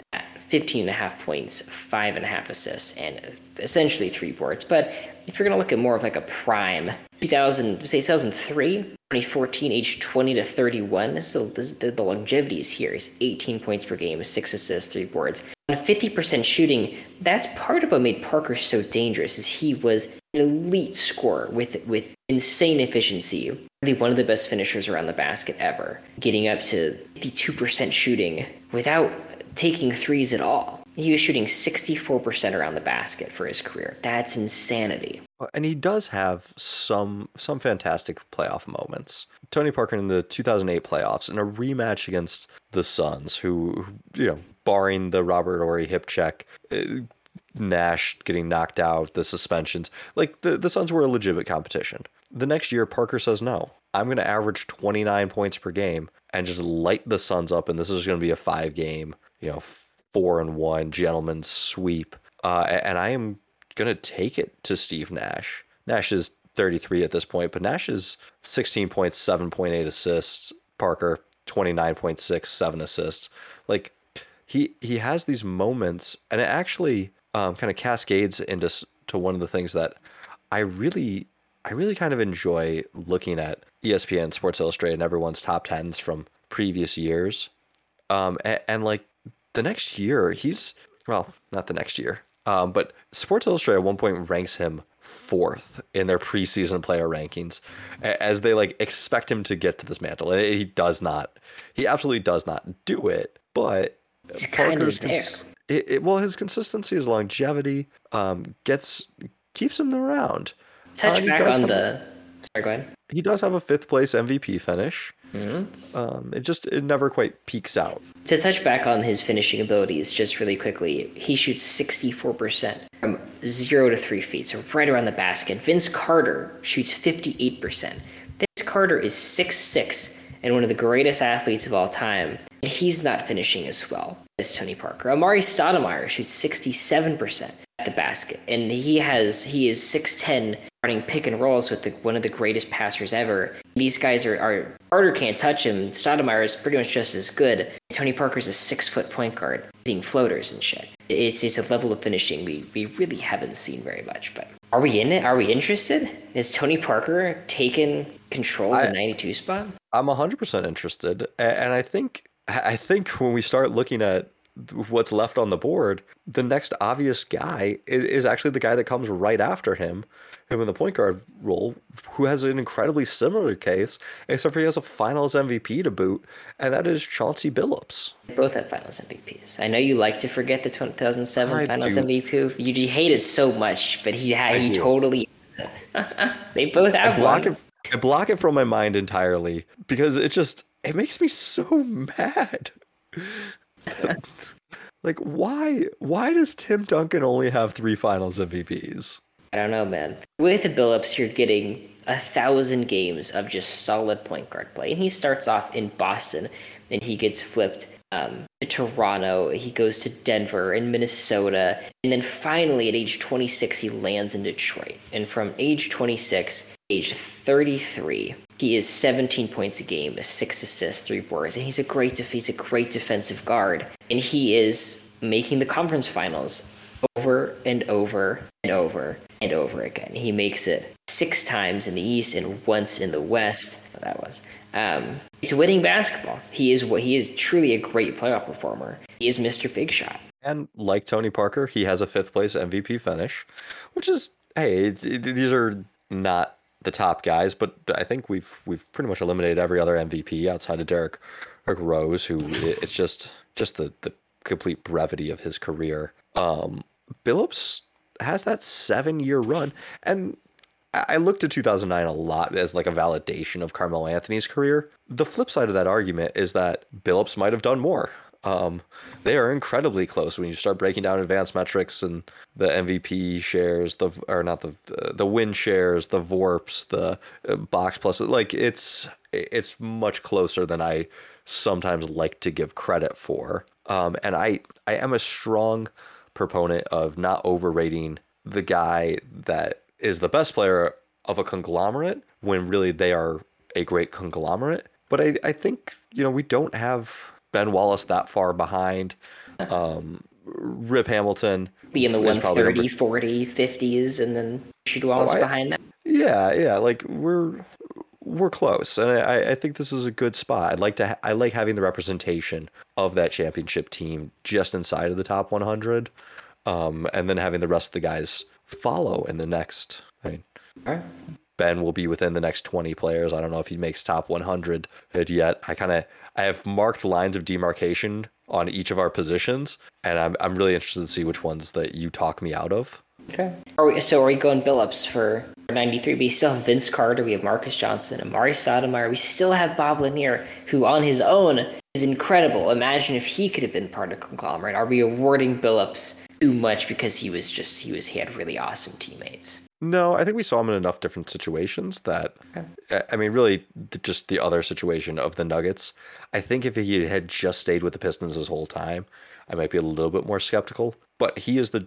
15 and a half points, five and a half assists, and essentially three boards. But if you're going to look at more of like a prime, 2000, say 2003, 2014, age 20 to 31, this is, this, the, the longevity is here. Is 18 points per game, six assists, three boards. On 50% shooting, that's part of what made Parker so dangerous is he was an elite scorer with with insane efficiency. Really one of the best finishers around the basket ever. Getting up to 52% shooting without taking threes at all. He was shooting 64% around the basket for his career. That's insanity. And he does have some some fantastic playoff moments. Tony Parker in the 2008 playoffs in a rematch against the Suns, who, you know, barring the Robert Horry hip check, uh, Nash getting knocked out, the suspensions, like the, the Suns were a legitimate competition. The next year, Parker says, no, I'm going to average 29 points per game and just light the Suns up. And this is going to be a five game you know, four and one gentleman's sweep. Uh, and I am going to take it to Steve Nash. Nash is 33 at this point, but Nash is 16 points, 7.8 assists. Parker, 29.6, seven assists. Like, he, he has these moments, and it actually um, kind of cascades into to one of the things that I really I really kind of enjoy looking at ESPN Sports Illustrated and everyone's top tens from previous years. Um, and, and like the next year, he's well, not the next year, um, but Sports Illustrated at one point ranks him fourth in their preseason player rankings as they like expect him to get to this mantle. And he does not. He absolutely does not do it. But He's Parker's cons- it, it, well, his consistency, his longevity, um, gets keeps him around. Touch uh, back on the. Sorry, go ahead. He does have a fifth place MVP finish. Mm-hmm. Um, it just it never quite peaks out. To touch back on his finishing abilities, just really quickly, he shoots 64% from zero to three feet, so right around the basket. Vince Carter shoots 58%. Vince Carter is six six and one of the greatest athletes of all time, and he's not finishing as well as Tony Parker. Amar'e Stoudemire shoots 67% at the basket, and he has he is 6'10 running pick and rolls with the, one of the greatest passers ever. These guys are, are Carter can't touch him. Stoudemire is pretty much just as good. Tony Parker's a six foot point guard, hitting floaters and shit. It's it's a level of finishing we, we really haven't seen very much. But are we in it? Are we interested? Is Tony Parker taken control of the 92 spot? I'm 100% interested, and I think I think when we start looking at what's left on the board, the next obvious guy is, is, actually the guy that comes right after him, him in the point guard role, who has an incredibly similar case, except for he has a Finals MVP to boot, and that is Chauncey Billups. both have Finals MVPs. I know you like to forget the 2007 I Finals do. MVP. You, you hate it so much, but he had, he totally. they both have I block one. It, I block it from my mind entirely because it just it makes me so mad. like why why does Tim Duncan only have three finals MVPs? I don't know, man. With the Billups, you're getting a thousand games of just solid point guard play. And he starts off in Boston and he gets flipped um, to Toronto. He goes to Denver and Minnesota. And then finally, at age 26, he lands in Detroit. And from age 26, age 33, he is 17 points a game, six assists, three boards, and he's a great def- he's a great defensive guard, and he is making the conference finals over and over and over and over again. He makes it six times in the East and once in the West. That was. Um, it's winning basketball. He is what he is truly a great playoff performer. He is Mr. Big Shot. And like Tony Parker, he has a fifth place MVP finish, which is hey, it, it, these are not the top guys, but I think we've we've pretty much eliminated every other MVP outside of Derrick Rose, who it's just just the the complete brevity of his career. Um, Billups has that seven year run, and I looked at 2009 a lot as like a validation of Carmelo Anthony's career. The flip side of that argument is that Billups might have done more. Um, they are incredibly close when you start breaking down advanced metrics and the MVP shares, the or not the the win shares, the VORPs, the uh, box plus. Like it's it's much closer than I sometimes like to give credit for. Um, and I I am a strong proponent of not overrating the guy that is the best player of a conglomerate when really they are a great conglomerate. But I, I think, you know, we don't have Ben Wallace that far behind. Um, Rip Hamilton. Be in the 130, number... 40, 50s, and then Rasheed Wallace oh, I, behind that. Yeah, yeah. Like we're we're close, and I, I think this is a good spot. I'd like to. Ha- I like having the representation of that championship team just inside of the top 100, um, and then having the rest of the guys follow in the next. I mean, right. Ben will be within the next 20 players. I don't know if he makes top 100 yet. I kind of I have marked lines of demarcation on each of our positions, and I'm I'm really interested to see which ones that you talk me out of. Okay. Are we, so are we going Billups for 93? We still have Vince Carter. We have Marques Johnson, Amar'e Stoudemire. We still have Bob Lanier, who on his own is incredible. Imagine if he could have been part of conglomerate. Are we awarding Billups too much because he was just he was he had really awesome teammates? No, I think we saw him in enough different situations that, okay. I mean, really, just the other situation of the Nuggets. I think if he had just stayed with the Pistons his whole time, I might be a little bit more skeptical. But he is the,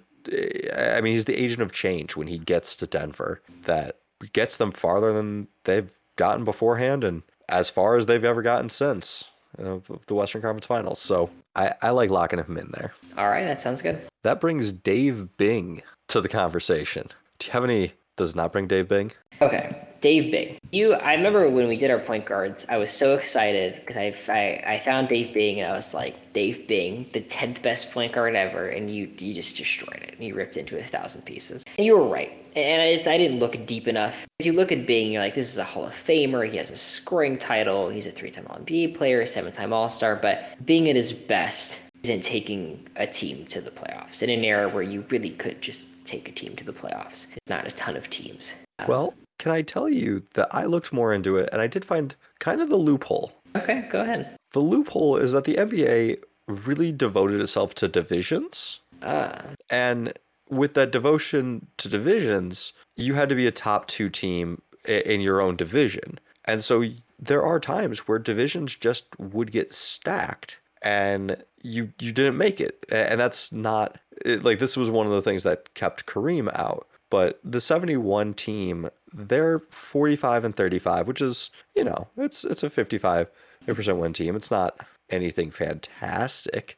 I mean, he's the agent of change when he gets to Denver that gets them farther than they've gotten beforehand and as far as they've ever gotten since you know, the Western Conference Finals. So I, I like locking him in there. All right, that sounds good. That brings Dave Bing to the conversation. Do you have any? Does not bring Dave Bing? Okay. Dave Bing. You, I remember when we did our point guards, I was so excited because I, I, I found Dave Bing and I was like, Dave Bing, the tenth best point guard ever, and you you just destroyed it. And You ripped into a thousand pieces, and you were right. And it's I didn't look deep enough. As you look at Bing, you're like, this is a Hall of Famer. He has a scoring title. He's a three-time All-NBA player, seven-time All-Star. But being at his best isn't taking a team to the playoffs in an era where you really could just take a team to the playoffs. It's Not a ton of teams. Um, well, can I tell you that I looked more into it and I did find kind of the loophole. Okay, go ahead. The loophole is that the NBA really devoted itself to divisions. Ah. And with that devotion to divisions, you had to be a top two team in your own division. And so there are times where divisions just would get stacked and you you didn't make it. And that's not like this was one of the things that kept Kareem out. But the 71 team, they're 45 and 35, which is, you know, it's it's a 55% win team. It's not anything fantastic,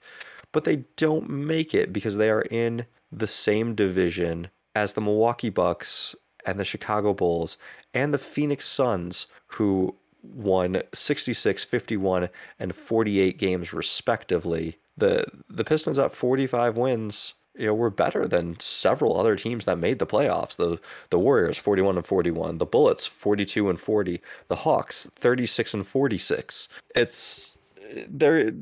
but they don't make it because they are in the same division as the Milwaukee Bucks and the Chicago Bulls and the Phoenix Suns, who won 66, 51, and 48 games respectively. The the Pistons at 45 wins, you know, were better than several other teams that made the playoffs. The the Warriors 41 and 41, the Bullets 42 and 40, the Hawks 36 and 46. It's there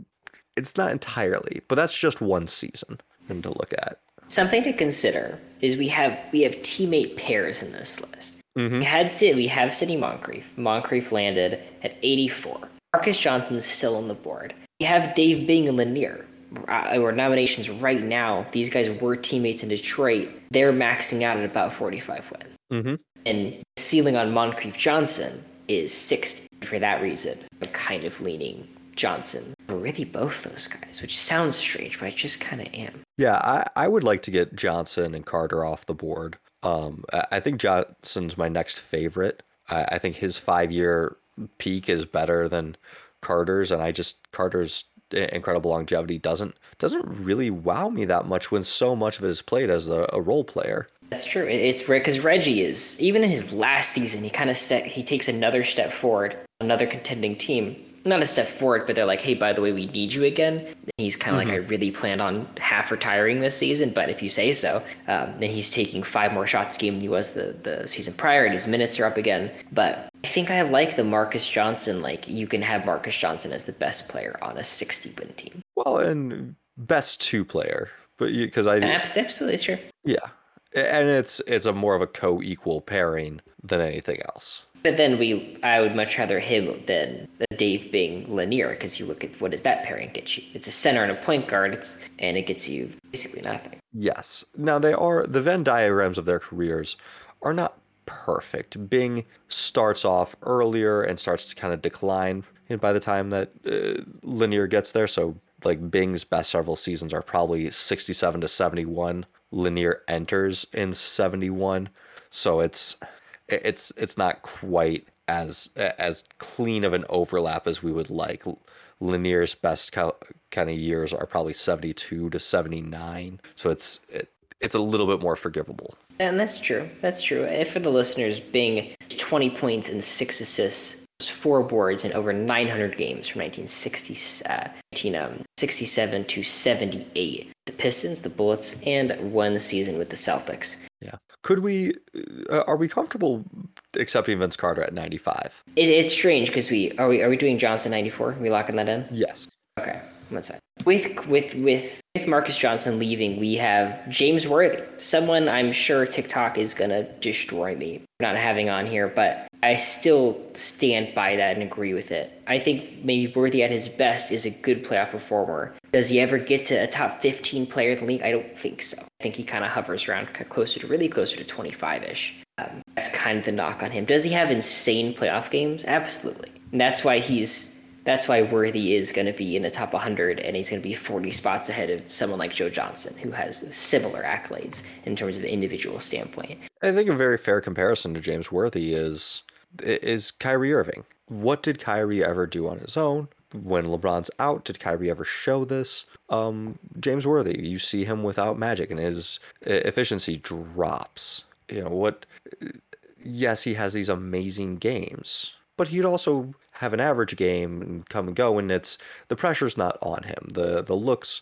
it's not entirely, but that's just one season and to look at. Something to consider is we have we have teammate pairs in this list. Mm-hmm. We had we have Sidney Moncrief. Moncrief landed at 84. Marques Johnson's still on the board. We have Dave Bing and Lanier. Uh, or nominations right now. These guys were teammates in Detroit. They're maxing out at about 45 wins. Mm-hmm. And ceiling on Moncrief Johnson is 60. For that reason, I'm kind of leaning Johnson. Really, both those guys, which sounds strange, but I just kind of am. Yeah, I, I would like to get Johnson and Carter off the board. Um, I think Johnson's my next favorite. I, I think his five year peak is better than Carter's, and I just Carter's incredible longevity doesn't doesn't really wow me that much when so much of it is played as a, a role player. That's true. It's because Reggie is even in his last season, he kind of set he takes another step forward, another contending team, not a step forward, but they're like, hey, by the way, we need you again. And he's kind of mm-hmm. like, I really planned on half retiring this season, but if you say so, um, then he's taking five more shots a game than he was the, the season prior, and his minutes are up again. But I think I like the Marques Johnson. Like, you can have Marques Johnson as the best player on a 60 win team. Well, and best two player, but because I absolutely sure. Yeah, and it's it's a more of a co-equal pairing than anything else. But then we, I would much rather him than the Dave Bing Lanier because you look at what does that pairing get you? It's a center and a point guard, it's, and it gets you basically nothing. Yes. Now they are the Venn diagrams of their careers are not perfect. Bing starts off earlier and starts to kind of decline by the time that uh, Lanier gets there. So like Bing's best several seasons are probably 67 to 71. Lanier enters in 71. So it's it's it's not quite as as clean of an overlap as we would like. Lanier's best kind of years are probably 72 to 79, so it's it, it's a little bit more forgivable. And that's true. That's true. If for the listeners, Bing 20 points and six assists, four boards in over 900 games from 1960, uh, 1967 to 78. The Pistons, the Bullets, and one season with the Celtics. Could we? Uh, are we comfortable accepting Vince Carter at 95? It, it's strange because we are we are we doing Johnson 94? Are we locking that in? Yes. Okay. One sec. With with with with Marques Johnson leaving, we have James Worthy, someone I'm sure TikTok is gonna destroy me for not having on here, but I still stand by that and agree with it. I think maybe Worthy at his best is a good playoff performer. Does he ever get to a top 15 player in the league? I don't think so. I think he kind of hovers around closer to really closer to 25 ish. Um, that's kind of the knock on him. Does he have insane playoff games? Absolutely. And that's why he's that's why Worthy is going to be in the top 100 and he's going to be 40 spots ahead of someone like Joe Johnson, who has similar accolades in terms of individual standpoint. I think a very fair comparison to James Worthy is is Kyrie Irving. What did Kyrie ever do on his own? When LeBron's out, did Kyrie ever show this? Um, James Worthy, you see him without Magic, and his efficiency drops. You know what? yes, he has these amazing games, but he'd also have an average game and come and go, and it's the pressure's not on him. The the looks,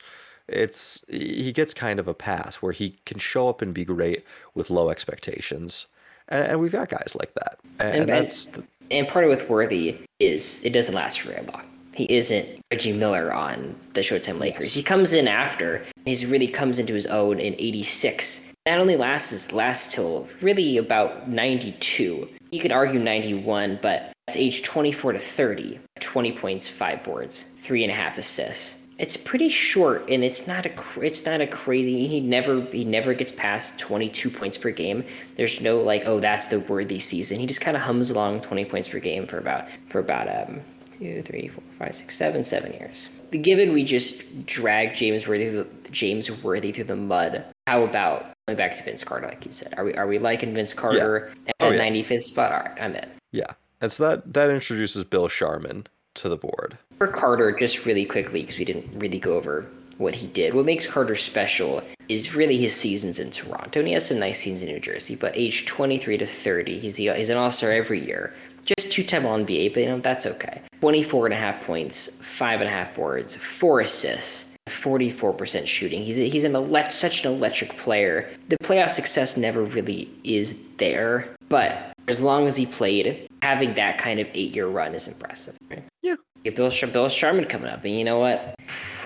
it's he gets kind of a pass where he can show up and be great with low expectations, and, and we've got guys like that, and, and that's. The, and part of with Worthy is it doesn't last for very long. He isn't Reggie Miller on the Showtime Lakers. Yes. He comes in after. He's really comes into his own in '86. That only lasts lasts till really about '92. You could argue '91, but it's age 24 to 30, 20 points, five boards, three and a half assists. It's pretty short, and it's not a it's not a crazy. He never he never gets past 22 points per game. There's no like oh that's the worthy season. He just kind of hums along 20 points per game for about for about um two three four five six seven seven years. Given we just drag James Worthy James Worthy through the mud, how about going back to Vince Carter like you said? Are we are we liking Vince Carter yeah. at oh, the yeah. 95th spot? All right, I'm in. Yeah. And so that that introduces Bill Sharman to the board. For Carter, just really quickly, because we didn't really go over what he did. What makes Carter special is really his seasons in Toronto. And he has some nice seasons in New Jersey, but age 23 to 30, he's the he's an All-Star every year. Just two-time All-NBA, but you know, that's okay. 24 and a half points, five and a half boards, four assists, 44% shooting. He's a, he's an elect, such an electric player. The playoff success never really is there, but as long as he played, having that kind of eight year run is impressive. Right? Yeah. Get Bill, Bill Sharman coming up, and you know what?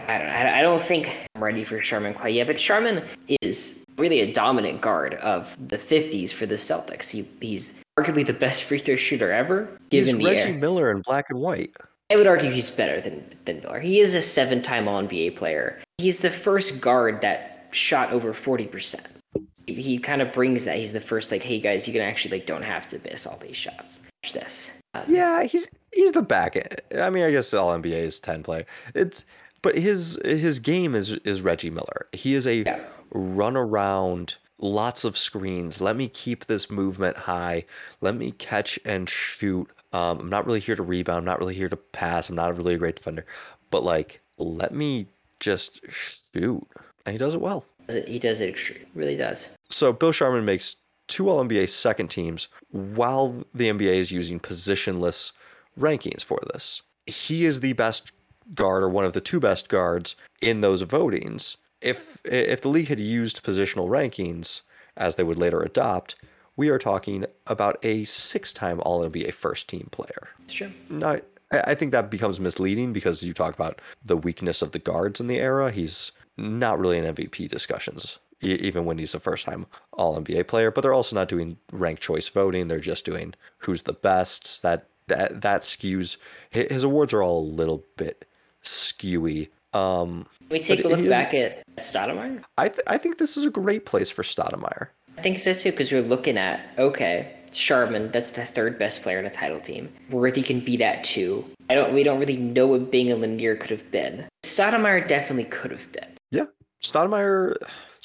I don't, I don't think I'm ready for Sharman quite yet, but Sharman is really a dominant guard of the 50s for the Celtics. He, he's arguably the best free throw shooter ever. Given he's Reggie air. Miller in black and white. I would argue he's better than, than Miller. He is a seven time All NBA player. He's the first guard that shot over 40% he kind of brings that. He's the first like, hey guys, you can actually like don't have to miss all these shots. This. Um, yeah, he's he's the back. I mean, I guess all NBA is ten play. It's but his his game is is Reggie Miller. He is a yeah. run around, lots of screens. Let me keep this movement high. Let me catch and shoot. Um, I'm not really here to rebound. I'm not really here to pass. I'm not really a great defender, but like, let me just shoot, and he does it well. He does it extreme, really does. So Bill Sharman makes two All NBA second teams while the NBA is using positionless rankings for this. He is the best guard or one of the two best guards in those votings. If if the league had used positional rankings as they would later adopt, we are talking about a six-time All NBA first team player. It's true. Now, I think that becomes misleading because you talk about the weakness of the guards in the era. He's not really in MVP discussions even when he's a first time All NBA player. But they're also not doing ranked choice voting. They're just doing who's the best. That that that skews his awards are all a little bit skewy. Um, Can we take a look back at Stoudemire? I th- I think this is a great place for Stoudemire. I think so too because we're looking at okay. Sharman, that's the third best player in a title team. Worthy can be that too. I don't. We don't really know what Bing and Lanier could have been. Stoudemire definitely could have been. Yeah, Stoudemire.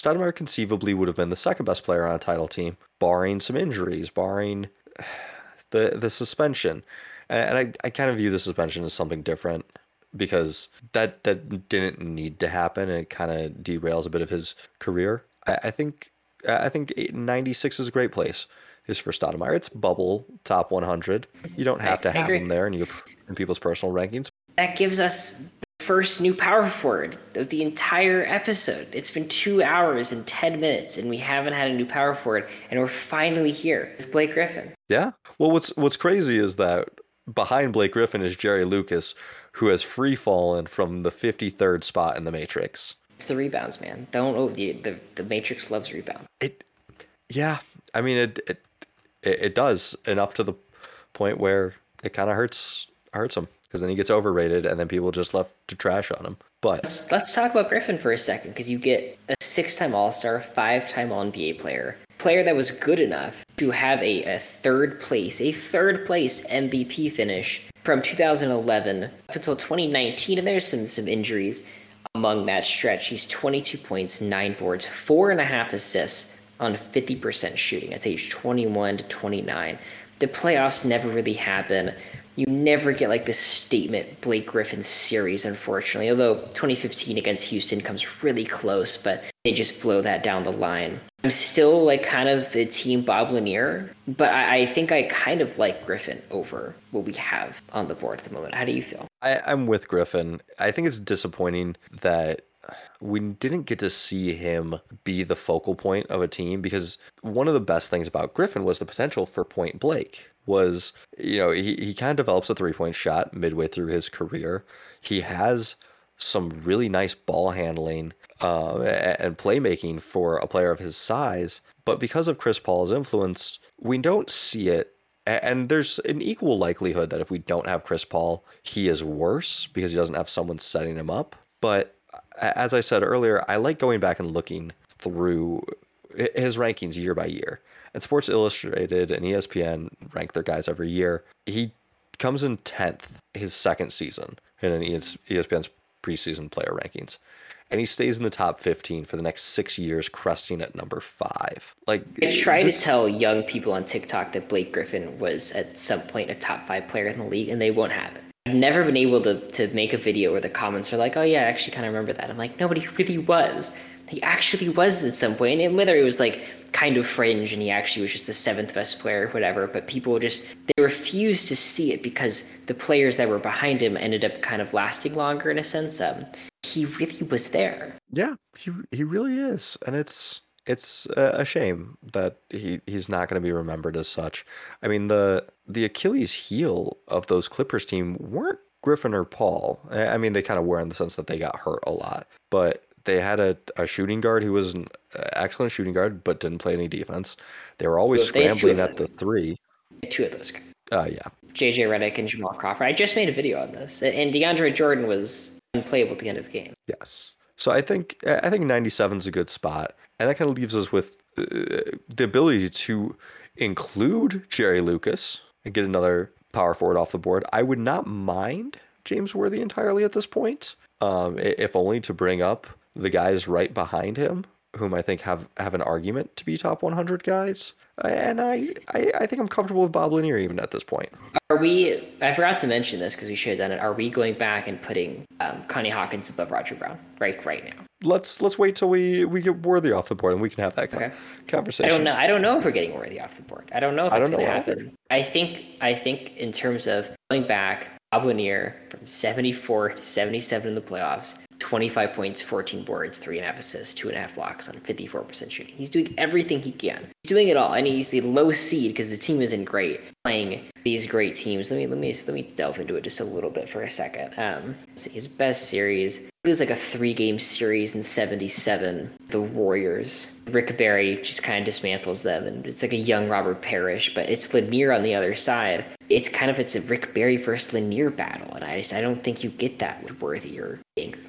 Stoudemire conceivably would have been the second best player on a title team, barring some injuries, barring the the suspension. And I, I kind of view the suspension as something different because that that didn't need to happen and it kind of derails a bit of his career. I, I think I think 96 is a great place. Is for Stoudemire. It's bubble top 100. You don't have to have him there in your in people's personal rankings. That gives us first new power forward of the entire episode. It's been two hours and 10 minutes, and we haven't had a new power forward, and we're finally here with Blake Griffin. Yeah. Well, what's what's crazy is that behind Blake Griffin is Jerry Lucas, who has free fallen from the 53rd spot in the Matrix. It's the rebounds, man. Don't oh, the, the the Matrix loves rebound. It, yeah. I mean, it it it does enough to the point where it kind of hurts hurts him because then he gets overrated and then people just left to trash on him. But let's, let's talk about Griffin for a second because you get a six-time All-Star, five-time All-NBA player, player that was good enough to have a, a third place, a third place MVP finish from 2011 up until 2019, and there's some some injuries among that stretch. He's 22 points, nine boards, four and a half assists on 50% shooting. That's age 21 to 29. The playoffs never really happen You never get like this statement Blake Griffin series, unfortunately. Although 2015 against Houston comes really close, but they just blow that down the line. I'm still like kind of the team Bob Lanier, but I, I, think I kind of like Griffin over what we have on the board at the moment. How do you feel? I, I'm with Griffin. I think it's disappointing that we didn't get to see him be the focal point of a team because one of the best things about Griffin was the potential for Point Blake was you know he, he kind of develops a three point shot midway through his career. He has some really nice ball handling uh, and playmaking for a player of his size but because of chris paul's influence we don't see it. And there's an equal likelihood that if we don't have chris paul he is worse because he doesn't have someone setting him up. But as i said earlier i like going back and looking through his rankings year by year and Sports Illustrated and ESPN rank their guys every year. He comes in 10th his second season in an ESPN's preseason player rankings. And he stays in the top 15 for the next six years, cresting at number five. Like I try this... to tell young people on TikTok that Blake Griffin was at some point a top five player in the league, and they won't have it. I've never been able to, to make a video where the comments are like, oh, yeah, I actually kind of remember that. I'm like, nobody really was. He actually was at some point, and whether it was like kind of fringe and he actually was just the seventh best player, or whatever. But people just they refused to see it because the players that were behind him ended up kind of lasting longer in a sense. Um, he really was there. Yeah, he he really is, and it's it's a shame that he he's not going to be remembered as such. I mean the the Achilles heel of those Clippers team weren't Griffin or Paul. I mean they kind of were in the sense that they got hurt a lot, but they had a, a shooting guard who was an excellent shooting guard, but didn't play any defense. They were always well, scrambling at the three. Two of those guys. Uh, yeah. JJ Redick and Jamal Crawford. I just made a video on this, and DeAndre Jordan was unplayable at the end of the game. Yes. So I think I think 97 is a good spot, and that kind of leaves us with uh, the ability to include Jerry Lucas and get another power forward off the board. I would not mind James Worthy entirely at this point, um, if only to bring up the guys right behind him, whom I think have, have an argument to be top 100 guys. And I, I, I think I'm comfortable with Bob Lanier even at this point. Are we? I forgot to mention this because we should have done it. Are we going back and putting um, Connie Hawkins above Roger Brown right right now? Let's let's wait till we, we get Worthy off the board and we can have that okay. conversation. I don't know. I don't know if we're getting Worthy off the board. I don't know if it's going to happen. I think I think in terms of going back, Bob Lanier from 74 to 77 in the playoffs 25 points, 14 boards, three and a half assists, two and a half blocks on 54% shooting. He's doing everything he can. He's doing it all, and he's the low seed because the team isn't great. Playing these great teams. Let me let me let me delve into it just a little bit for a second. Um, his best series it was like a three game series in 77. The Warriors. Rick Barry just kind of dismantles them, and it's like a young Robert Parish, but it's Lanier on the other side. It's kind of it's a Rick Barry versus Lanier battle, and I just I don't think you get that with Worthy or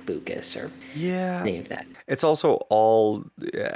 Lucas or yeah any of that. It's also all.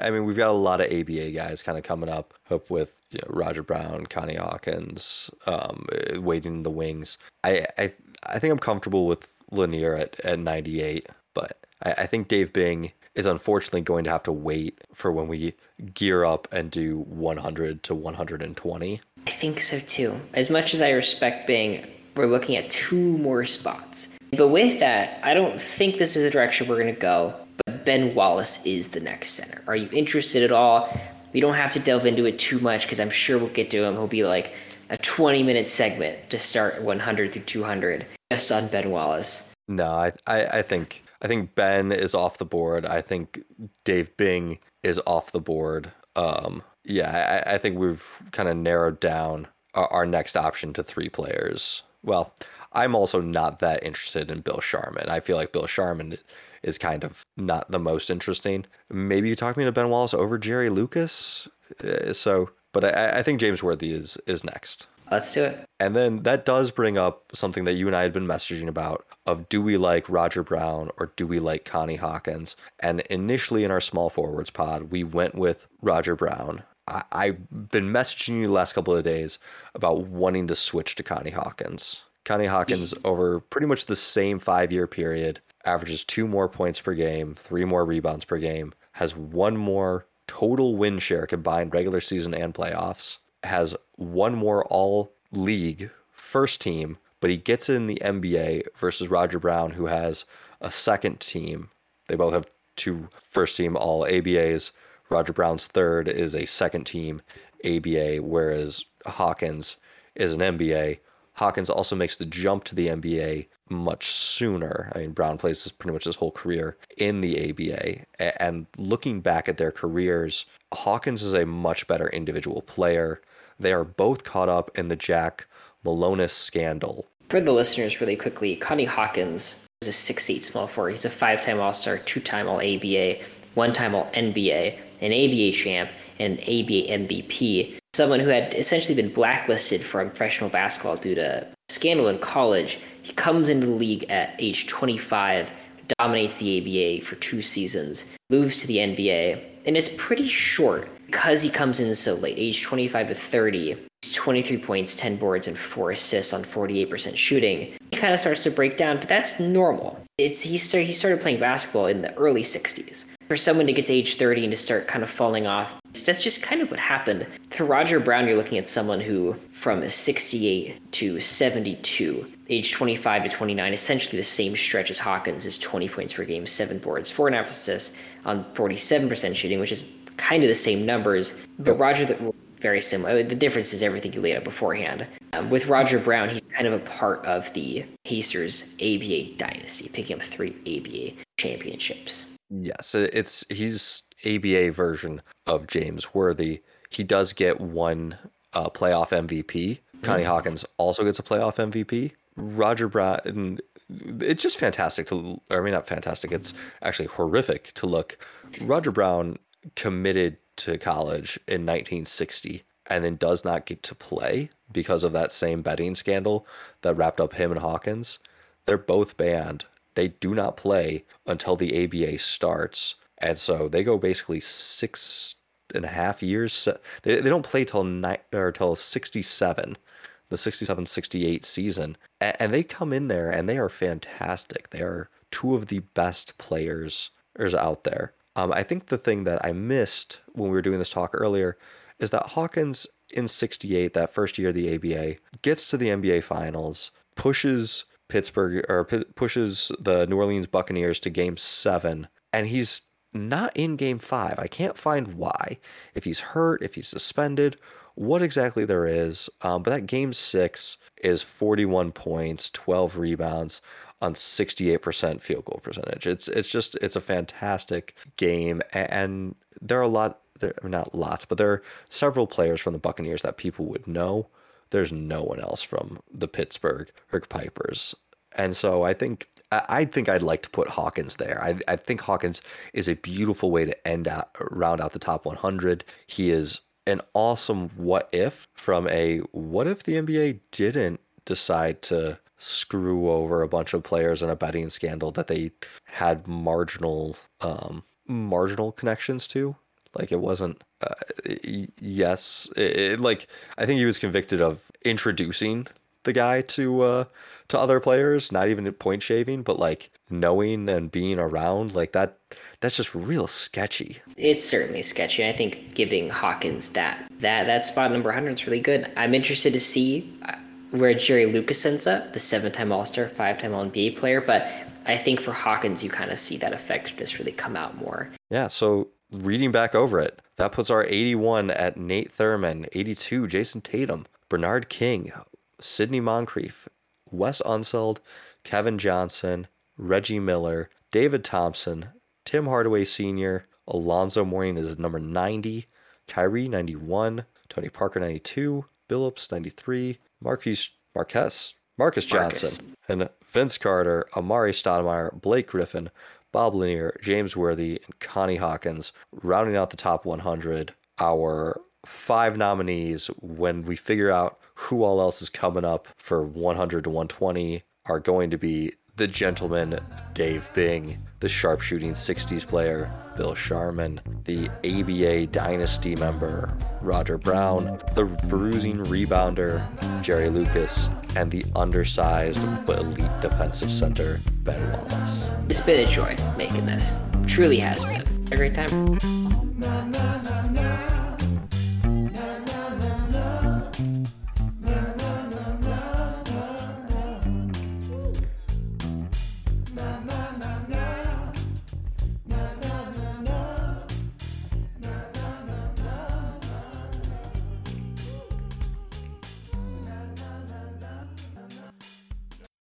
I mean, we've got a lot of ABA guys kind of coming up. Hope with you know, Roger Brown, Connie Hawkins, um, waiting in the wings. I I I think I'm comfortable with Lanier at at 98. But I, I think Dave Bing is unfortunately going to have to wait for when we gear up and do 100 to 120. I think so too. As much as I respect Bing, we're looking at two more spots. But with that, I don't think this is the direction we're going to go. But Ben Wallace is the next center. Are you interested at all? We don't have to delve into it too much because I'm sure we'll get to him. He'll be like a 20 minute segment to start 100 through 200 just on Ben Wallace. No, I, I, I think I think Ben is off the board. I think Dave Bing is off the board. Um, yeah, I, I think we've kind of narrowed down our, our, next option to three players. Well, I'm also not that interested in Bill Sharman. I feel like Bill Sharman is kind of not the most interesting. Maybe you talk me to Ben Wallace over Jerry Lucas. Uh, so, but I, I think James Worthy is is next. Let's do it. And then that does bring up something that you and I had been messaging about of do we like Roger Brown or do we like Connie Hawkins? And initially in our small forwards pod, we went with Roger Brown. I, have been messaging you the last couple of days about wanting to switch to Connie Hawkins. Connie Hawkins, over pretty much the same five year period, averages two more points per game, three more rebounds per game, has one more total win share combined regular season and playoffs, has one more all league first team but he gets in the NBA versus Roger Brown, who has a second team. They both have two first team all ABAs. Roger Brown's third is a second team ABA, whereas Hawkins is an NBA. Hawkins also makes the jump to the NBA much sooner. I mean, Brown plays pretty much his whole career in the ABA. And looking back at their careers, Hawkins is a much better individual player. They are both caught up in the Jack Molinas scandal. For the listeners, really quickly, Connie Hawkins is a six-eight small forward. He's a five-time All-Star, two-time All-ABA, one-time All-NBA, an ABA champ, and an ABA MVP. Someone who had essentially been blacklisted from professional basketball due to scandal in college. He comes into the league at age 25, dominates the ABA for two seasons, moves to the NBA, and it's pretty short because he comes in so late, age 25 to 30. 23 points, 10 boards, and 4 assists on 48% shooting. He kind of starts to break down, but that's normal. It's he, start, he started playing basketball in the early 60s. For someone to get to age 30 and to start kind of falling off, that's just kind of what happened. For Roger Brown, you're looking at someone who, from 68 to 72, age 25 to 29, essentially the same stretch as Hawkins, is 20 points per game, 7 boards, 4.5 assists on 47% shooting, which is kind of the same numbers. But Roger, the, very similar. The difference is everything you laid out beforehand. Um, with Roger Brown, he's kind of a part of the Pacers ABA dynasty, picking up three ABA championships. Yes, it's he's ABA version of James Worthy. He does get one uh, playoff MVP. Connie mm-hmm. Hawkins also gets a playoff MVP. Roger Brown, it's just fantastic to. I mean, not fantastic. It's actually horrific to look. Roger Brown committed to college in 1960 and then does not get to play because of that same betting scandal that wrapped up him and Hawkins. They're both banned. They do not play until the ABA starts. And so they go basically six and a half years. They, they don't play till ni- or till 67, the 67 68 season. And they come in there and they are fantastic. They are two of the best players out there. Um, I think the thing that I missed when we were doing this talk earlier is that Hawkins in 68, that first year of the ABA, gets to the NBA Finals, pushes Pittsburgh or p- pushes the New Orleans Buccaneers to game seven, and he's not in game five. I can't find why. If he's hurt, if he's suspended, what exactly there is. Um, but that game six is 41 points, 12 rebounds on 68% field goal percentage. It's it's just it's a fantastic game and there are a lot there not lots, but there are several players from the Buccaneers that people would know. There's no one else from the Pittsburgh Pipers. And so I think I think I'd like to put Hawkins there. I, I think Hawkins is a beautiful way to end out round out the top 100. He is an awesome what if from a what if the NBA didn't decide to screw over a bunch of players in a betting scandal that they had marginal um, marginal connections to. Like it wasn't. Uh, yes, it, it, like I think he was convicted of introducing the guy to uh, to other players, not even point shaving, but like knowing and being around like that. That's just real sketchy. It's certainly sketchy. I think giving Hawkins that that that spot number 100 is really good. I'm interested to see where Jerry Lucas ends up, the seven time All Star, five time NBA player. But I think for Hawkins, you kind of see that effectiveness really come out more. Yeah. So reading back over it, that puts our 81 at Nate Thurmond, 82, Jayson Tatum, Bernard King, Sidney Moncrief, Wes Unseld, Kevin Johnson, Reggie Miller, David Thompson, Tim Hardaway Sr., Alonzo Mourning is number 90, Kyrie 91, Tony Parker 92, Billups 93, Marquise Marquez, Marques Johnson, Marcus. and Vince Carter, Amar'e Stoudemire, Blake Griffin, Bob Lanier, James Worthy, and Connie Hawkins, rounding out the top 100. Our five nominees, when we figure out who all else is coming up for 100 to 120, are going to be the gentleman Dave Bing, the sharpshooting 60s player Bill Sharman, the ABA Dynasty member Roger Brown, the bruising rebounder Jerry Lucas, and the undersized but elite defensive center Ben Wallace. It's been a joy making this. Truly has been. A great time.